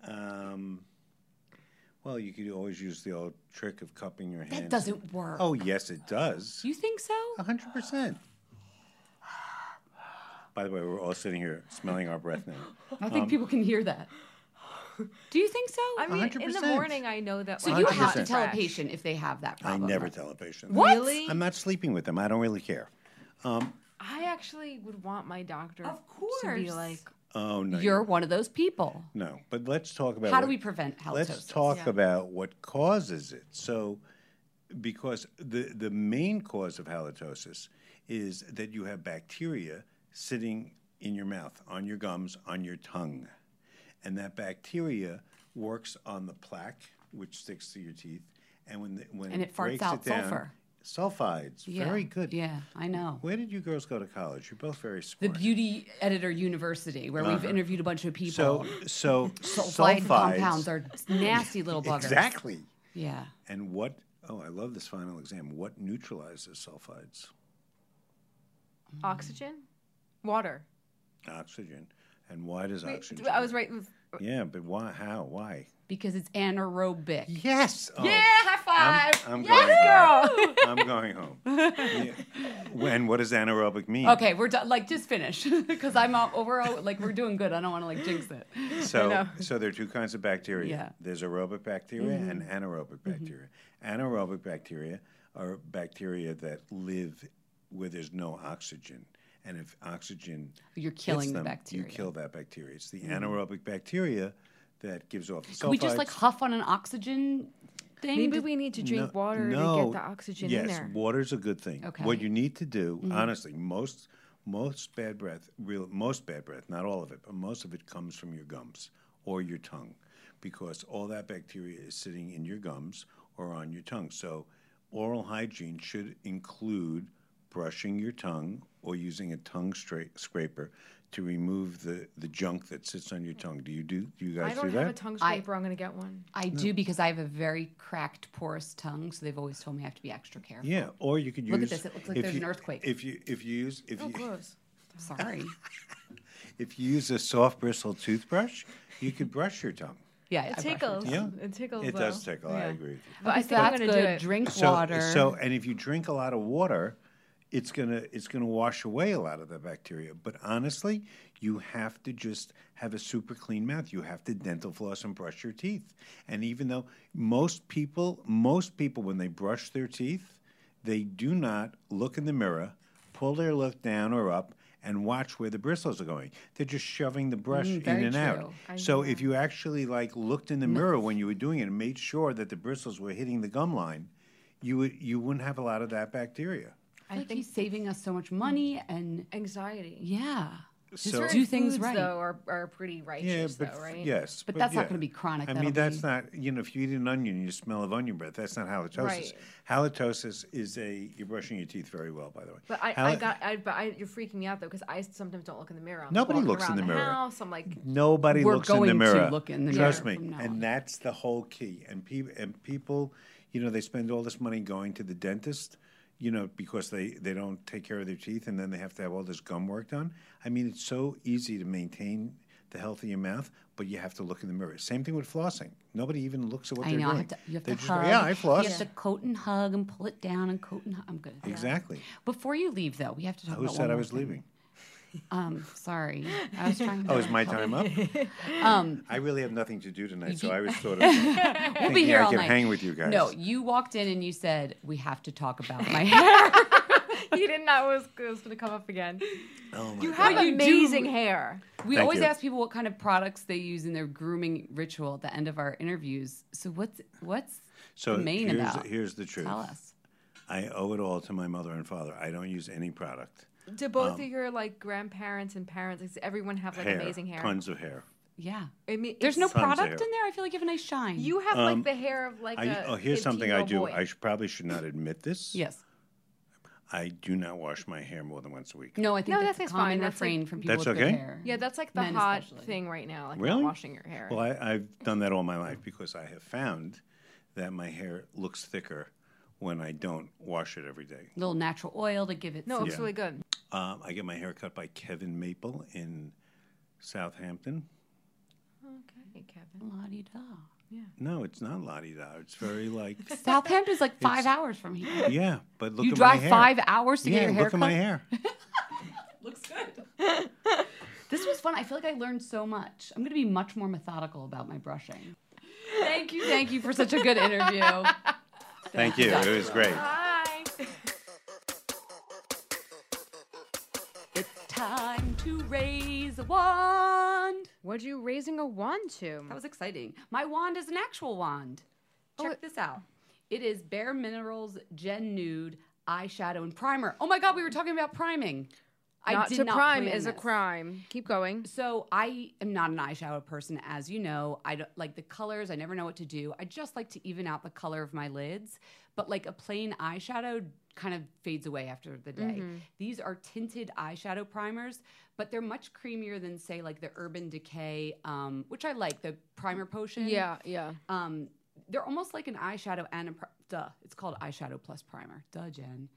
[SPEAKER 4] um, well, you could always use the old trick of cupping your hands.
[SPEAKER 1] That doesn't work.
[SPEAKER 4] Oh, yes, it does.
[SPEAKER 1] You think so?
[SPEAKER 4] Hundred percent. By the way, we're all sitting here smelling our breath now.
[SPEAKER 1] I think people can hear that. Do you think so?
[SPEAKER 2] I mean, in the
[SPEAKER 4] 100%.
[SPEAKER 2] morning, I know that.
[SPEAKER 1] so
[SPEAKER 2] like,
[SPEAKER 1] you
[SPEAKER 2] I'm
[SPEAKER 1] have
[SPEAKER 2] not
[SPEAKER 1] to tell a patient if they have that problem.
[SPEAKER 4] I
[SPEAKER 1] problem.
[SPEAKER 4] never
[SPEAKER 1] right?
[SPEAKER 4] tell a patient.
[SPEAKER 1] What?
[SPEAKER 2] Really?
[SPEAKER 4] I'm not sleeping with them. I don't really care.
[SPEAKER 2] Um, I actually would want my doctor
[SPEAKER 1] Of
[SPEAKER 2] to be
[SPEAKER 1] course.
[SPEAKER 2] like,
[SPEAKER 4] Oh no,
[SPEAKER 1] You're one of those people.
[SPEAKER 4] no. But let's talk about
[SPEAKER 1] How do
[SPEAKER 4] what-
[SPEAKER 1] we prevent halitosis?
[SPEAKER 4] Let's talk
[SPEAKER 2] Yeah.
[SPEAKER 4] about what causes it. So, because the the main cause of halitosis is that you have bacteria sitting in your mouth, on your gums, on your tongue, and that bacteria works on the plaque which sticks to your teeth, and when the, when
[SPEAKER 1] And it farts
[SPEAKER 4] breaks
[SPEAKER 1] out
[SPEAKER 4] it down,
[SPEAKER 1] sulfur.
[SPEAKER 4] sulfides.
[SPEAKER 1] Yeah.
[SPEAKER 4] Very good.
[SPEAKER 1] Yeah, I know.
[SPEAKER 4] Where did you girls go to college? You're both very smart. The.
[SPEAKER 1] Beauty Editor University, where we've interviewed a bunch of people.
[SPEAKER 4] Uh-huh. so so [laughs]
[SPEAKER 1] Sulfide
[SPEAKER 4] sulfides
[SPEAKER 1] compounds are nasty little buggers.
[SPEAKER 4] exactly.
[SPEAKER 1] Yeah.
[SPEAKER 4] And what? Oh, I love this final exam. What neutralizes sulfides?
[SPEAKER 2] oxygen, water.
[SPEAKER 4] Oxygen. And why does
[SPEAKER 2] Wait,
[SPEAKER 4] oxygen?
[SPEAKER 2] I was right. Uh,
[SPEAKER 4] yeah, but why? How? Why?
[SPEAKER 1] Because it's anaerobic.
[SPEAKER 4] Yes. Oh,
[SPEAKER 2] Yeah, high five.
[SPEAKER 4] I'm
[SPEAKER 2] yes,
[SPEAKER 4] going
[SPEAKER 2] girl.
[SPEAKER 4] I'm going home. Yeah. When? What does anaerobic mean?
[SPEAKER 1] Okay, we're done. Like, just finish because [laughs] I'm all, we're like we're doing good. I don't want to like jinx it.
[SPEAKER 4] So,
[SPEAKER 2] know.
[SPEAKER 4] so there are two kinds of bacteria.
[SPEAKER 1] Yeah.
[SPEAKER 4] There's aerobic bacteria mm-hmm. and anaerobic mm-hmm. bacteria. Anaerobic bacteria are bacteria that live where there's no oxygen. And if oxygen
[SPEAKER 1] You're
[SPEAKER 4] hits
[SPEAKER 1] killing the bacteria.
[SPEAKER 4] you kill that bacteria. It's the mm-hmm. anaerobic bacteria that gives off the sulfides.
[SPEAKER 1] Can we just like huff on an oxygen thing?
[SPEAKER 2] Maybe we need to drink
[SPEAKER 4] No-
[SPEAKER 2] water
[SPEAKER 4] no,
[SPEAKER 2] to get the oxygen
[SPEAKER 4] yes,
[SPEAKER 2] in there.
[SPEAKER 4] water's a good thing.
[SPEAKER 1] Okay.
[SPEAKER 4] What you need to do, mm-hmm. honestly, most most bad breath, real most bad breath, not all of it, but most of it comes from your gums or your tongue, because all that bacteria is sitting in your gums or on your tongue. So, oral hygiene should include brushing your tongue or using a tongue stra- scraper to remove the, the junk that sits on your tongue. Do you do? Do you guys do that?
[SPEAKER 2] I don't
[SPEAKER 4] do
[SPEAKER 2] have
[SPEAKER 4] that?
[SPEAKER 2] a tongue
[SPEAKER 1] I-
[SPEAKER 2] scraper. I, am gonna get one.
[SPEAKER 1] I do because I have a very cracked, porous tongue, so they've always told me I have to be extra careful.
[SPEAKER 4] yeah, or you could use.
[SPEAKER 1] Look at this, it looks like
[SPEAKER 4] if
[SPEAKER 1] there's
[SPEAKER 4] you-
[SPEAKER 1] an earthquake.
[SPEAKER 4] If you if you use if
[SPEAKER 2] Oh,
[SPEAKER 4] you
[SPEAKER 2] gross. [laughs]
[SPEAKER 1] Sorry. [laughs]
[SPEAKER 4] if you use a soft bristle toothbrush, you could brush your tongue.
[SPEAKER 1] Yeah,
[SPEAKER 2] It
[SPEAKER 1] I
[SPEAKER 2] tickles.
[SPEAKER 4] Yeah,
[SPEAKER 2] It tickles.
[SPEAKER 4] It
[SPEAKER 2] though.
[SPEAKER 4] does tickle. I agree with you.
[SPEAKER 2] But I
[SPEAKER 1] Okay,
[SPEAKER 2] think I'm gonna do it.
[SPEAKER 1] Drink
[SPEAKER 4] So,
[SPEAKER 1] water.
[SPEAKER 4] so, and if you drink a lot of water, it's gonna it's gonna wash away a lot of the bacteria. But honestly, you have to just have a super clean mouth. You have to dental floss and brush your teeth. And even though most people, most people, when they brush their teeth, they do not look in the mirror, pull their lip down or up. And watch where the bristles are going. They're just shoving the brush in
[SPEAKER 1] Mm, very
[SPEAKER 4] and out.
[SPEAKER 1] true.
[SPEAKER 4] So if you actually like looked in the mirror when you were doing it and made sure that the bristles were hitting the gum line, you would you wouldn't have a lot of that bacteria.
[SPEAKER 1] I think he's saving us so much mm. money and
[SPEAKER 2] Anxiety.
[SPEAKER 1] yeah.
[SPEAKER 4] So-
[SPEAKER 1] Just do things
[SPEAKER 2] Foods,
[SPEAKER 1] right.
[SPEAKER 2] though are, are pretty righteous
[SPEAKER 4] but
[SPEAKER 2] though, right?
[SPEAKER 4] yes,
[SPEAKER 1] But that's not gonna be chronic,
[SPEAKER 4] I mean, that's
[SPEAKER 1] be-
[SPEAKER 4] not you know if you eat an onion, you smell of onion breath. That's not halitosis.
[SPEAKER 2] Right.
[SPEAKER 4] Halitosis is a you're brushing your teeth very well, by the way.
[SPEAKER 2] But I, I got, I, but I, you're freaking me out though because I sometimes don't look in the mirror. I'm
[SPEAKER 4] Nobody looks in
[SPEAKER 2] around
[SPEAKER 4] the mirror.
[SPEAKER 2] House, I'm like,
[SPEAKER 4] Nobody
[SPEAKER 1] We're
[SPEAKER 4] looks in the
[SPEAKER 1] going to
[SPEAKER 4] mirror.
[SPEAKER 1] look in the
[SPEAKER 4] Trust
[SPEAKER 1] mirror
[SPEAKER 4] me, and that's the whole key. And people, and people, you know, they spend all this money going to the dentist, you know, because they they don't take care of their teeth, and then they have to have all this gum work done. I mean, it's so easy to maintain the health of your mouth, but you have to look in the mirror. Same thing with flossing. Nobody even looks at what
[SPEAKER 1] I
[SPEAKER 4] they're
[SPEAKER 1] know.
[SPEAKER 4] Doing.
[SPEAKER 1] to, you have
[SPEAKER 4] They
[SPEAKER 1] to
[SPEAKER 4] just
[SPEAKER 1] hug.
[SPEAKER 4] yeah, I floss.
[SPEAKER 1] You have to coat and hug and pull it down and coat and hug. I'm good. that.
[SPEAKER 4] Exactly.
[SPEAKER 1] Before you leave, though, we have to talk
[SPEAKER 4] Who
[SPEAKER 1] about
[SPEAKER 4] said
[SPEAKER 1] one
[SPEAKER 4] I was
[SPEAKER 1] thing.
[SPEAKER 4] leaving?
[SPEAKER 1] Um, sorry, I was trying. To
[SPEAKER 4] Oh, is my time up? [laughs]
[SPEAKER 1] Um,
[SPEAKER 4] I really have nothing to do tonight, so I was sort of [laughs]
[SPEAKER 1] we'll
[SPEAKER 4] thinking
[SPEAKER 1] be here
[SPEAKER 4] I
[SPEAKER 1] all
[SPEAKER 4] could
[SPEAKER 1] night.
[SPEAKER 4] hang with you guys.
[SPEAKER 1] No, you walked in and you said we have to talk about my hair. [laughs]
[SPEAKER 2] you didn't know it was, it was going to come up again.
[SPEAKER 4] Oh my
[SPEAKER 2] You
[SPEAKER 4] God.
[SPEAKER 2] have
[SPEAKER 1] But you do-
[SPEAKER 2] amazing hair.
[SPEAKER 1] We
[SPEAKER 4] Thank
[SPEAKER 1] always
[SPEAKER 4] you.
[SPEAKER 1] ask people what kind of products they use in their grooming ritual at the end of our interviews. So what's what's
[SPEAKER 4] So
[SPEAKER 1] the main
[SPEAKER 4] here's,
[SPEAKER 1] about?
[SPEAKER 4] here's the truth.
[SPEAKER 1] Tell us.
[SPEAKER 4] I owe it all to my mother and father. I don't use any product.
[SPEAKER 2] Do both um, of your like grandparents and parents, does everyone have like
[SPEAKER 4] hair,
[SPEAKER 2] amazing hair?
[SPEAKER 4] tons of hair.
[SPEAKER 1] Yeah.
[SPEAKER 2] I mean,
[SPEAKER 1] There's no
[SPEAKER 2] it's-
[SPEAKER 4] Tons of
[SPEAKER 1] product in there. I feel like you have a nice shine.
[SPEAKER 2] You have like um, the hair of like
[SPEAKER 4] I,
[SPEAKER 2] a.
[SPEAKER 4] oh, here's something I do.
[SPEAKER 2] boy.
[SPEAKER 4] I should, probably should not admit this.
[SPEAKER 1] yes.
[SPEAKER 4] I do not wash my hair more than once a week.
[SPEAKER 1] No, I think
[SPEAKER 2] No,
[SPEAKER 1] that's,
[SPEAKER 2] that's
[SPEAKER 1] a common
[SPEAKER 2] fine. That's, like-
[SPEAKER 1] refrain from people
[SPEAKER 4] That's
[SPEAKER 1] with good
[SPEAKER 4] okay?
[SPEAKER 1] hair.
[SPEAKER 2] Yeah, that's like the
[SPEAKER 1] Men
[SPEAKER 2] hot
[SPEAKER 1] especially.
[SPEAKER 2] thing right now, like
[SPEAKER 4] Really?
[SPEAKER 2] washing your hair.
[SPEAKER 4] Well, I, I've done that all my life because I have found that my hair looks thicker when I don't wash it every day.
[SPEAKER 1] A little natural oil to give it.
[SPEAKER 2] no, it
[SPEAKER 1] some
[SPEAKER 2] looks really good.
[SPEAKER 4] Um, I get my hair cut by Kevin Maple in Southampton.
[SPEAKER 2] Okay, Kevin.
[SPEAKER 1] la-di-da.
[SPEAKER 4] No, it's not Lottie Da. It's very like, [laughs]
[SPEAKER 1] Southampton's like five hours from here.
[SPEAKER 4] yeah, but look
[SPEAKER 1] you
[SPEAKER 4] at
[SPEAKER 1] drive
[SPEAKER 4] my hair.
[SPEAKER 1] five hours to
[SPEAKER 4] yeah,
[SPEAKER 1] get your hair cut.
[SPEAKER 4] look at my hair. [laughs]
[SPEAKER 1] Looks good. this was fun. I feel like I learned so much. I'm going to be much more methodical about my brushing. [laughs] Thank you. Thank you for such a good interview.
[SPEAKER 4] Thank you. It was great.
[SPEAKER 2] Hi.
[SPEAKER 1] It's time to raise a wand.
[SPEAKER 2] What are you raising a wand to?
[SPEAKER 1] That was exciting. My wand is an actual wand. Oh, Check this out. It is Bare Minerals Gen Nude eyeshadow and primer. Oh my God, we were talking about priming. I
[SPEAKER 2] not to
[SPEAKER 1] not
[SPEAKER 2] prime is a crime. Keep going.
[SPEAKER 1] So I am not an eyeshadow person, as you know. I don't like the colors. I never know what to do. I just like to even out the color of my lids. But like a plain eyeshadow kind of fades away after the day. These are tinted eyeshadow primers, but they're much creamier than say like the Urban Decay, um, which I like the primer potion.
[SPEAKER 2] Yeah, yeah.
[SPEAKER 1] Um, they're almost like an eyeshadow and a pri- duh. It's called eyeshadow plus primer. Duh, Jen.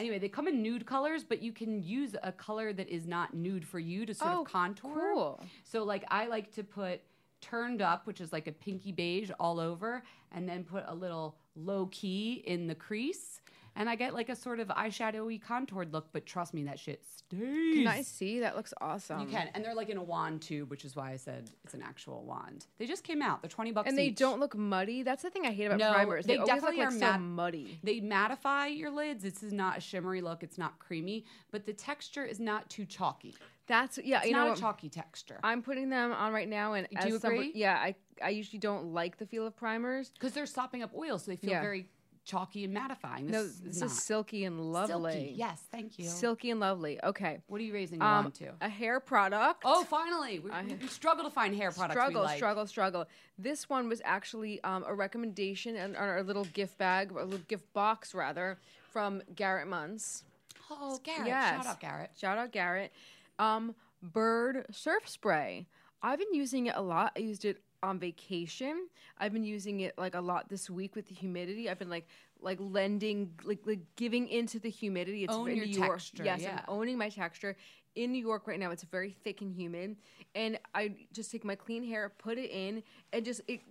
[SPEAKER 1] Anyway, they come in nude colors, but you can use a color that is not nude for you to sort
[SPEAKER 2] Oh,
[SPEAKER 1] of contour.
[SPEAKER 2] cool.
[SPEAKER 1] So, like, I like to put turned up, which is like a pinky beige all over, and then put a little low key in the crease. And I get like a sort of eyeshadowy contoured look, but trust me, that shit stays.
[SPEAKER 2] Can I see? That looks awesome.
[SPEAKER 1] You can, and they're like in a wand tube, which is why I said it's an actual wand. They just came out. They're twenty bucks,
[SPEAKER 2] And they
[SPEAKER 1] each.
[SPEAKER 2] don't look muddy. That's the thing I hate about
[SPEAKER 1] No,
[SPEAKER 2] primers. They,
[SPEAKER 1] they definitely
[SPEAKER 2] look like
[SPEAKER 1] are
[SPEAKER 2] so
[SPEAKER 1] mat-
[SPEAKER 2] muddy.
[SPEAKER 1] They mattify your lids. This is not a shimmery look. It's not creamy, but the texture is not too chalky.
[SPEAKER 2] That's yeah.
[SPEAKER 1] It's
[SPEAKER 2] you
[SPEAKER 1] not
[SPEAKER 2] what?
[SPEAKER 1] a chalky texture.
[SPEAKER 2] I'm putting them on right now, and
[SPEAKER 1] Do you agree?
[SPEAKER 2] yeah, I I usually don't like the feel of primers.
[SPEAKER 1] Because they're sopping up oil, so they feel
[SPEAKER 2] Yeah.
[SPEAKER 1] very chalky and mattifying. This
[SPEAKER 2] no,
[SPEAKER 1] is
[SPEAKER 2] this
[SPEAKER 1] not.
[SPEAKER 2] is silky and lovely.
[SPEAKER 1] Silky. Yes, thank you.
[SPEAKER 2] Silky and lovely. Okay.
[SPEAKER 1] What are you raising your
[SPEAKER 2] Um,
[SPEAKER 1] wand to?
[SPEAKER 2] a hair product.
[SPEAKER 1] Oh, finally! We, we struggle to find hair products
[SPEAKER 2] struggle,
[SPEAKER 1] like.
[SPEAKER 2] struggle, struggle. This one was actually um, a recommendation and on our little gift bag, a little gift box rather, from Garrett Munce.
[SPEAKER 5] Oh, Garrett.
[SPEAKER 2] Yes.
[SPEAKER 5] Shout out Garrett.
[SPEAKER 2] Shout out Garrett. Um, Byrd surf spray. I've been using it a lot. I used it on vacation. I've been using it like a lot this week with the humidity. I've been like like lending like like giving into the humidity. It's
[SPEAKER 5] Own
[SPEAKER 2] in
[SPEAKER 5] your
[SPEAKER 2] New York.
[SPEAKER 5] texture,
[SPEAKER 2] Yes,
[SPEAKER 5] yeah.
[SPEAKER 2] I'm owning my texture. In New York right now, it's very thick and humid, and I just take my clean hair, put it in, and just it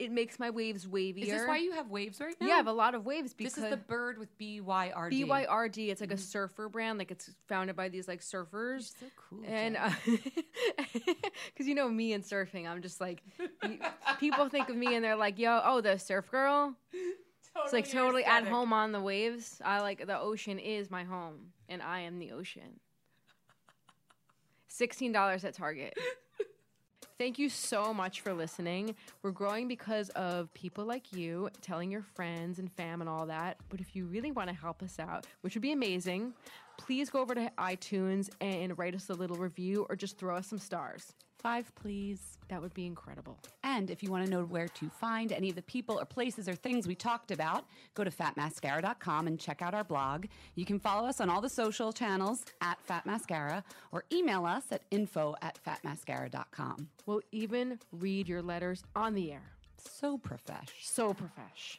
[SPEAKER 2] it makes my waves wavier.
[SPEAKER 5] Is this why you have waves right now?
[SPEAKER 2] Yeah, I have a lot of waves because
[SPEAKER 5] This is the Byrd with B Y R D.
[SPEAKER 2] B Y R D. It's like a mm-hmm. surfer brand. Like it's founded by these like surfers.
[SPEAKER 5] so cool,
[SPEAKER 2] And because uh, [laughs] you know me and surfing, I'm just like people think of me and they're like, "Yo, oh, the surf girl." Totally it's like
[SPEAKER 5] Totally
[SPEAKER 2] totally at home on the waves. I like the ocean is my home, and I am the ocean. Sixteen dollars at Target. Thank you so much for listening. We're growing because of people like you telling your friends and fam and all that. But if you really want to help us out, which would be amazing, please go over to iTunes and write us a little review or just throw us some stars.
[SPEAKER 5] Five, please.
[SPEAKER 2] That would be incredible.
[SPEAKER 5] And if you want to know where to find any of the people or places or things we talked about, go to fatmascara.com and check out our blog. You can follow us on all the social channels at Fat Mascara or email us at info at fatmascara.com.
[SPEAKER 2] We'll even read your letters on the air.
[SPEAKER 5] So profesh.
[SPEAKER 2] So profesh.